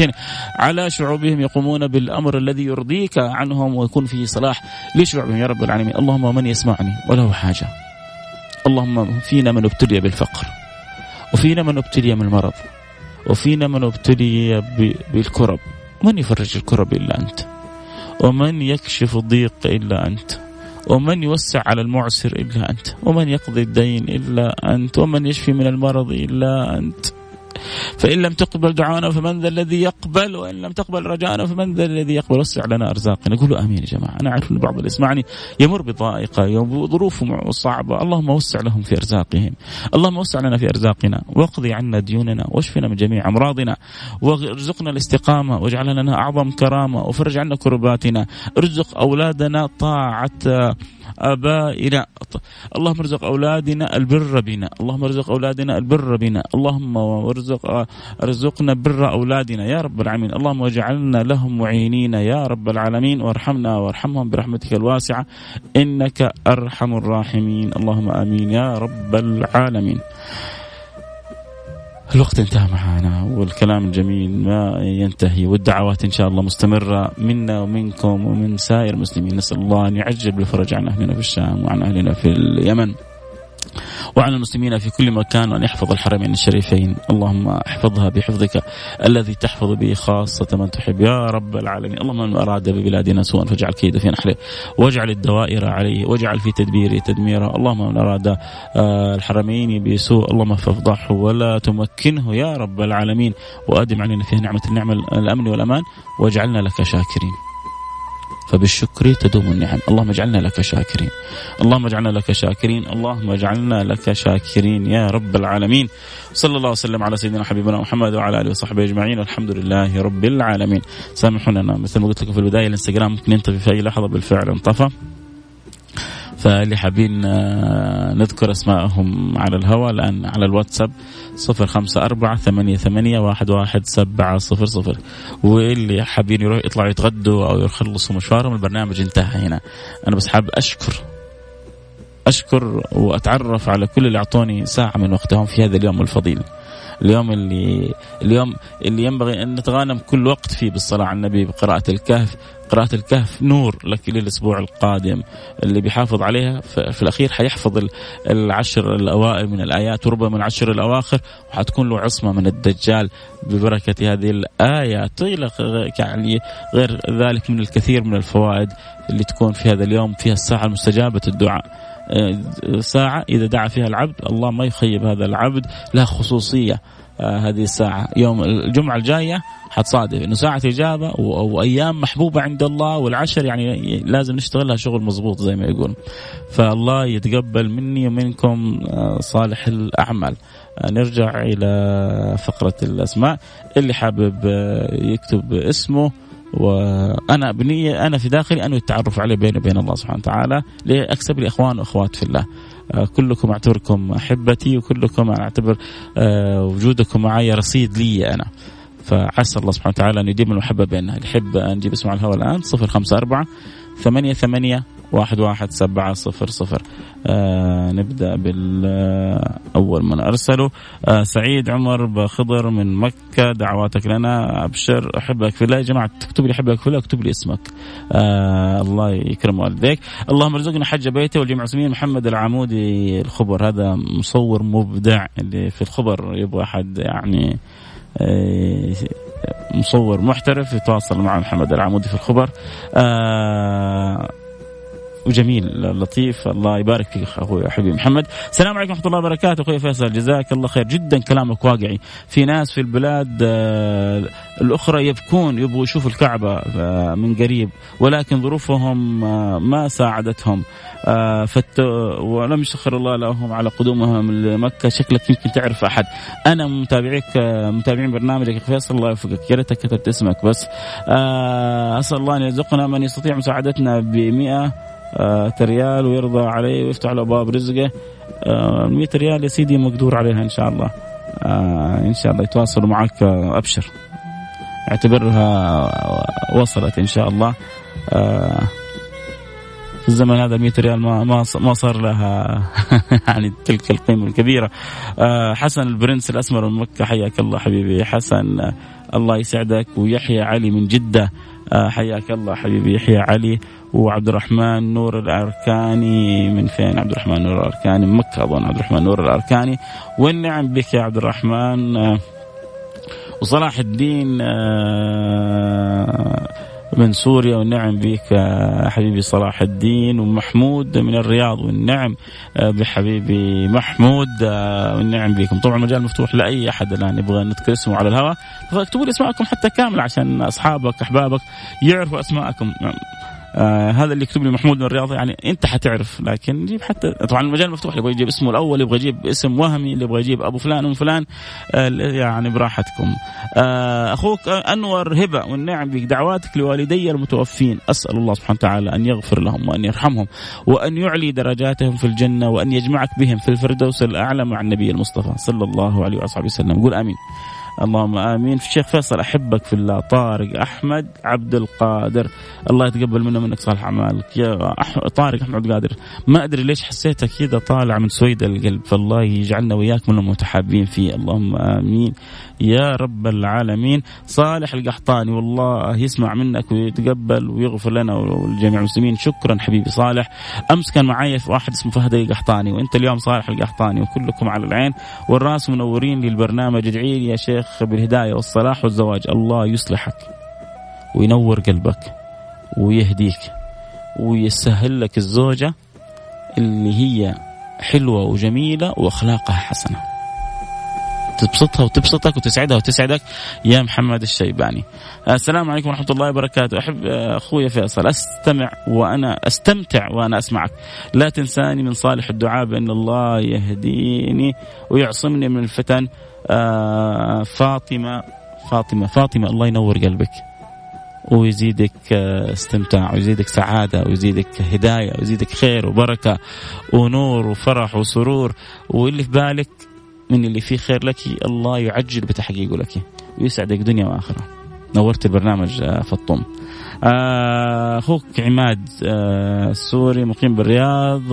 على شعوبهم يقومون بالأمر الذي يرضيك عنهم ويكون فيه صلاح لشعوبهم. يا رب العالمين. اللهم من يسمعني وله حاجة. اللهم فينا من ابتلي بالفقر. وفينا من ابتلي من المرض وفينا من ابتلي بالكرب. من يفرج الكرب إلا أنت؟ ومن يكشف الضيق إلا أنت؟ ومن يوسع على المعسر إلا أنت ومن يقضي الدين إلا أنت ومن يشفي من المرض إلا أنت. فإن لم تقبل دعانا فمن ذا الذي يقبل وإن لم تقبل رجاءنا فمن ذا الذي يقبل. وسع لنا أرزاقنا. قولوا آمين يا جماعة. أنا أعرف أن بعض اللي يسمعني يمر بضائقة بظروف صعبة. اللهم وسع لهم في أرزاقهم. اللهم وسع لنا في أرزاقنا. واقضي عنا ديوننا. واشفنا من جميع أمراضنا. وارزقنا الاستقامة. واجعل لنا أعظم كرامة. وفرج عنا كرباتنا. ارزق أولادنا طاعة آبائنا. اللهم ارزق أولادنا البر بنا. اللهم ارزق أولادنا البر بنا. اللهم ارزق ارزقنا بر أولادنا. يا رب العالمين. اللهم واجعلنا لهم معينين يا رب العالمين. وارحمنا وارحمهم برحمتك الواسعة. إنك أرحم الراحمين. اللهم آمين. يا رب العالمين. الوقت انتهى معنا والكلام الجميل ما ينتهي والدعوات إن شاء الله مستمرة منا ومنكم ومن سائر المسلمين. نسأل الله أن يعجل بالفرج عن أهلنا في الشام وعن أهلنا في اليمن. وعلى المسلمين في كل مكان وأن يحفظ الحرمين الشريفين. اللهم احفظها بحفظك الذي تحفظ به خاصة من تحب. يا رب العالمين. اللهم من أراد ببلادنا سوءا فاجعل كيده في نحره واجعل الدوائر عليه واجعل في تدبيره تدميره. اللهم من أراد آه، الحرمين بسوء اللهم فافضحه ولا تمكنه. يا رب العالمين. وأدم علينا فيها نعمة النعمة الأمن والأمان. واجعلنا لك شاكرين. فبالشكر تدوم النعم. اللهم اجعلنا لك شاكرين. اللهم اجعلنا لك شاكرين. اللهم اجعلنا لك شاكرين يا رب العالمين. صلى الله وسلم على سيدنا حبيبنا محمد وعلى آله وصحبه أجمعين. والحمد لله رب العالمين. سامحونا مثل ما قلت لكم في البداية الانستغرام ممكن ينطفي في أي لحظة بالفعل انطفى. فاللي حابين نذكر اسمائهم على الهواء الآن على الواتساب. صفر خمسة أربعة ثمانية, ثمانية واحد, واحد سبعة صفر صفر. واللي حابين يروح يطلعوا يتغدوا أو يخلصوا مشوارهم البرنامج انتهى هنا. أنا بس حاب أشكر أشكر وأتعرف على كل اللي أعطوني ساعة من وقتهم في هذا اليوم الفضيل. اليوم اللي اليوم اللي ينبغي أن نتغانم كل وقت فيه بالصلاة على النبي بقراءة الكهف قراءة الكهف نور لك للأسبوع القادم. اللي بيحافظ عليها في الأخير حيحفظ العشر الأوائل من الآيات وربما العشر الأواخر وحتكون له عصمة من الدجال ببركة هذه الآيات. يعني غير ذلك من الكثير من الفوائد اللي تكون في هذا اليوم فيها الساعة المستجابة الدعاء. ساعة إذا دعا فيها العبد الله ما يخيب هذا العبد لها خصوصية. آه، هذه الساعة يوم الجمعة الجاية حتصادف إنه ساعة إجابة وأيام محبوبة عند الله والعشر يعني لازم نشتغلها شغل مضبوط زي ما يقول. فالله يتقبل مني ومنكم آه، صالح الأعمال. آه، نرجع إلى فقرة الأسماء اللي حابب يكتب اسمه وأنا بنيه أنا في داخلي انوي التعرف عليه بيني وبين الله سبحانه وتعالى لأكسب لي اخوان وأخوات في الله. آه، كلكم أعتبركم أحبتي وكلكم أنا أعتبر آه، وجودكم معي رصيد لي أنا. فعسى الله سبحانه وتعالى أن يديم المحبة بيننا، اللي يحب نجيب اسمه على الهواء الآن 054 ثمانية ثمانية واحد واحد سبعة صفر صفر. آه نبدأ بالأول من أرسله. آه سعيد عمر بخضر من مكة دعواتك لنا. أبشر أحبك في الله يا جماعة. تكتب لي أحبك في الله اكتب لي اسمك. آه الله يكرم والديك. اللهم ارزقنا حج بيته والجمع سمين محمد العمودي الخبر. هذا مصور مبدع اللي في الخبر. يبغى حد يعني آه مصور محترف يتواصل مع محمد العمودي في الخبر. آه وجميل لطيف. الله يبارك فيك أخوي حبيبي محمد. السلام عليكم ورحمة الله وبركاته. أخوي فيصل جزاك الله خير. جدا كلامك واقعي. في ناس في البلاد آه، الأخرى يبكون يبغوا يشوفوا الكعبة آه، من قريب. ولكن ظروفهم آه، ما ساعدتهم. فت ولم يسخر الله لهم على قدومهم لمكة. شكلك يمكن تعرف أحد. أنا متابعيك متابعين برنامجك. فيصل الله يوفقك. يا ريتك كتبت اسمك بس. أسأل الله أن يرزقنا من يستطيع مساعدتنا ب 100 آه ريال ويرضى عليه ويفتح له أبواب رزقه. آه 100 ريال يا سيدي مقدور عليها إن شاء الله. آه إن شاء الله يتواصلوا معك آه أبشر. اعتبرها وصلت إن شاء الله. آه في الزمن هذا ال 100 ريال ما ما صار لها يعني تلك القيمة الكبيرة. آه حسن البرنس الأسمر من مكه حياك الله حبيبي. حسن آه الله يسعدك ويحيى علي من جدة. آه حياك الله حبيبي. يحيى علي وعبد الرحمن نور الأركاني. من فين عبد الرحمن نور الأركاني؟ من مكة أظن عبد الرحمن نور الأركاني. والنعم بك يا عبد الرحمن آه، وصلاح الدين آه، من سوريا والنعم بك حبيبي صلاح الدين ومحمود من الرياض والنعم بحبيبي محمود والنعم بكم. طبعا المجال مفتوح لأي أحد الآن. يبغى نذكر اسمه على الهواء. فاكتبوا لي أسماءكم حتى كاملة عشان أصحابك أحبابك يعرفوا أسماءكم. آه هذا اللي يكتب لي محمود من الرياض يعني أنت حتعرف لكن جيب حتى طبعا المجال مفتوح اللي يبغى يجيب اسمه الأول يبغى يجيب اسم وهمي اللي يبغى يجيب أبو فلان أم فلان آه يعني براحتكم. آه أخوك أنور هبة والنعم بك دعواتك لوالدي المتوفين. أسأل الله سبحانه وتعالى أن يغفر لهم وأن يرحمهم وأن يعلي درجاتهم في الجنة وأن يجمعك بهم في الفردوس الأعلى مع النبي المصطفى صلى الله عليه وصحبه وسلم. قول آمين. اللهم آمين. في الشيخ فيصل أحبك في الله. طارق أحمد عبد القادر. الله يتقبل منا منك صالح أعمالك. يا أح... طارق أحمد عبد القادر. ما أدري ليش حسيتك كذا طالع من سويد القلب. فالله يجعلنا وياك من المتحابين فيه. اللهم آمين. يا رب العالمين. صالح القحطاني والله يسمع منك ويتقبل ويغفر لنا ولجميع المسلمين. شكرا حبيبي صالح. أمس كان في واحد اسمه فهد القحطاني وأنت اليوم صالح القحطاني وكلكم على العين. والراس منورين للبرنامج ادعي لي يا شيخ بالهداية والصلاح والزواج. الله يصلحك وينور قلبك ويهديك ويسهل لك الزوجة اللي هي حلوة وجميلة وأخلاقها حسنة. تبسطها وتبسطك وتسعدها وتسعدك يا محمد الشيباني. السلام عليكم ورحمة الله وبركاته. أحب أخوي فيصل أستمع وأنا أستمتع وأنا أسمعك. لا تنساني من صالح الدعاء بأن الله يهديني ويعصمني من الفتن. آه، فاطمة فاطمة فاطمة الله ينور قلبك ويزيدك استمتاع ويزيدك سعادة ويزيدك هداية ويزيدك خير وبركة ونور وفرح وسرور. واللي في بالك من اللي فيه خير لك الله يعجل بتحقيقه لك. ويسعدك دنيا وآخرة. نورت البرنامج آه، فطوم آه، أخوك عماد آه، السوري مقيم بالرياض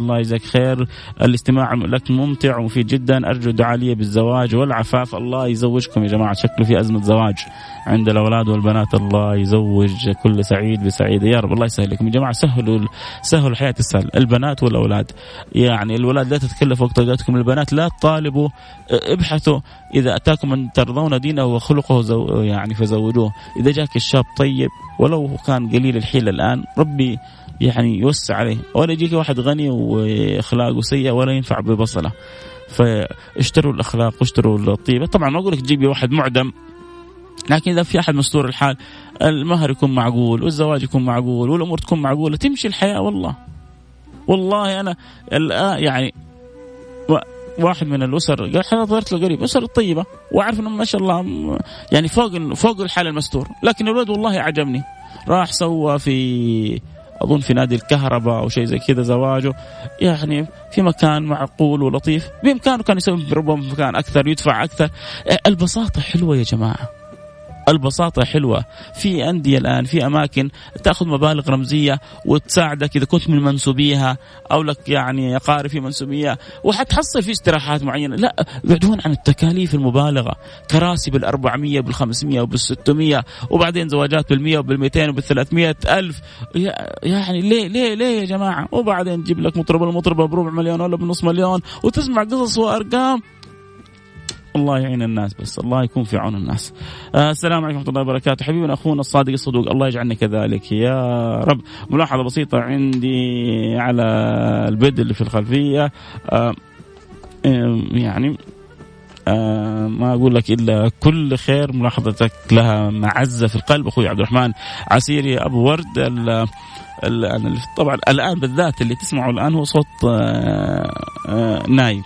الله يجزاك خير. الاستماع لك ممتع ومفيد جدا. أرجو دعاء لي بالزواج والعفاف. الله يزوجكم يا جماعة. شكله في أزمة زواج عند الأولاد والبنات. الله يزوج كل سعيد بسعيد. يا رب الله يسهل لكم. يا جماعة سهلوا سهلوا الحياة تسهل البنات والأولاد. يعني الولاد لا تتكلفوا وقت طاقتكم البنات لا تطالبوا ابحثوا. إذا أتاكم من ترضون دينه وخلقه زو يعني فزوجوه إذا جاك الشاب طيب ولو كان قليل الحيله الآن ربي يعني يوسع عليه. ولا يجيك واحد غني وأخلاقه سيئة ولا ينفع ببصله. فاشتروا الأخلاق واشتروا الطيبة. طبعا ما أقول لك تجيبي واحد معدم لكن إذا في أحد مستور الحال المهر يكون معقول والزواج يكون معقول والأمور تكون معقولة تمشي الحياة. والله والله أنا الآن يعني واحد من الأسر قال أنا ظهرت له قريب. أسر طيبة وأعرف انهم ما شاء الله يعني فوق فوق الحال المستور. لكن الولد والله عجبني راح سوى في أظن في نادي الكهرباء أو شيء زي كذا زواجه. يعني في مكان معقول ولطيف. بإمكانه كان يسوي ربما مكان أكثر يدفع أكثر. البساطة حلوة يا جماعة. البساطة حلوة. في أندية الآن في أماكن تأخذ مبالغ رمزية وتساعدك إذا كنت من منسوبيها أو لك يعني أقارب في منسوبية وحتحصل في استراحات معينة. لا يبعدون عن التكاليف المبالغة. كراسي بالأربعمية بالخمسمية وبالستمية وبعدين زواجات بالمية وبالمئتين وبالثلاثمية ألف. يعني ليه ليه ليه يا جماعة؟ وبعدين تجيب لك مطرب المطربة بربع مليون ولا بنص مليون وتسمع قصص وأرقام. الله يعين الناس بس الله يكون في عون الناس. آه السلام عليكم ورحمة الله وبركاته. حبيبنا أخونا الصادق الصدوق الله يجعلنا كذلك. يا رب ملاحظة بسيطة عندي على البدء اللي في الخلفية. آه يعني آه ما أقول لك إلا كل خير ملاحظتك لها معزة في القلب. أخوي عبد الرحمن عسيري أبو ورد. طبعا الآن بالذات اللي تسمعه الآن هو صوت آه آه نايم.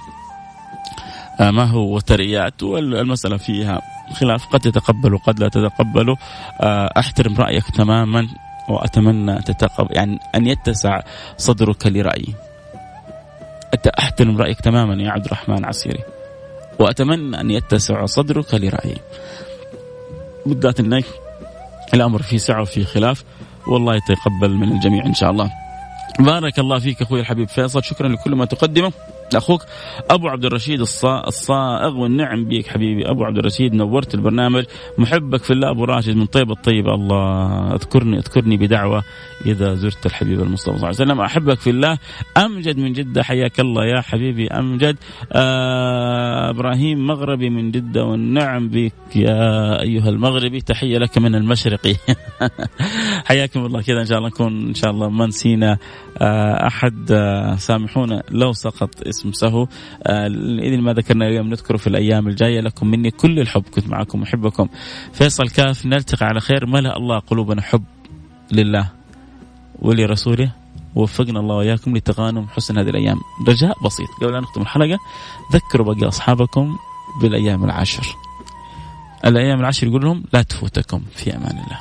ما هو وتريات والمسألة فيها خلاف. قد تتقبل وقد لا تتقبل. آه، أحترم رأيك تماما وأتمنى تتقبل يعني أن يتسع صدرك لرأيي. أحترم رأيك تماما يا عبد الرحمن عسيري. وأتمنى أن يتسع صدرك لرأيي. بالذات أنك الأمر فيه سعة وفيه خلاف. والله يتقبل من الجميع إن شاء الله. بارك الله فيك أخوي الحبيب فيصل. شكرا لكل ما تقدمه. أخوك أبو عبد الرشيد الصائغ والنعم بيك حبيبي. أبو عبد الرشيد نورت البرنامج. محبك في الله أبو راشد من طيبه الطيبه الله أذكرني أذكرني بدعوة إذا زرت الحبيب المصطفى صلى الله عليه وسلم. أحبك في الله. أمجد من جدة حياك الله يا حبيبي. أمجد آه إبراهيم مغربي من جدة والنعم بك يا أيها المغربي. تحية لك من المشرقي حياكم الله. كذا إن شاء الله نكون إن شاء الله ما نسينا آه أحد آه سامحونا لو سقط. اسم سهو آه ما ذكرنا اليوم نذكره في الأيام الجاية. لكم مني كل الحب. كنت معكم أحبكم. فيصل كاف نلتقي على خير. ملأ الله قلوبنا حب لله ولرسوله. ووفقنا الله وإياكم لتغانم حسن هذه الأيام. رجاء بسيط. قبل أن نختم الحلقة ذكروا باقي أصحابكم بالأيام العشر الأيام العشر يقول لهم لا تفوتكم. في أمان الله.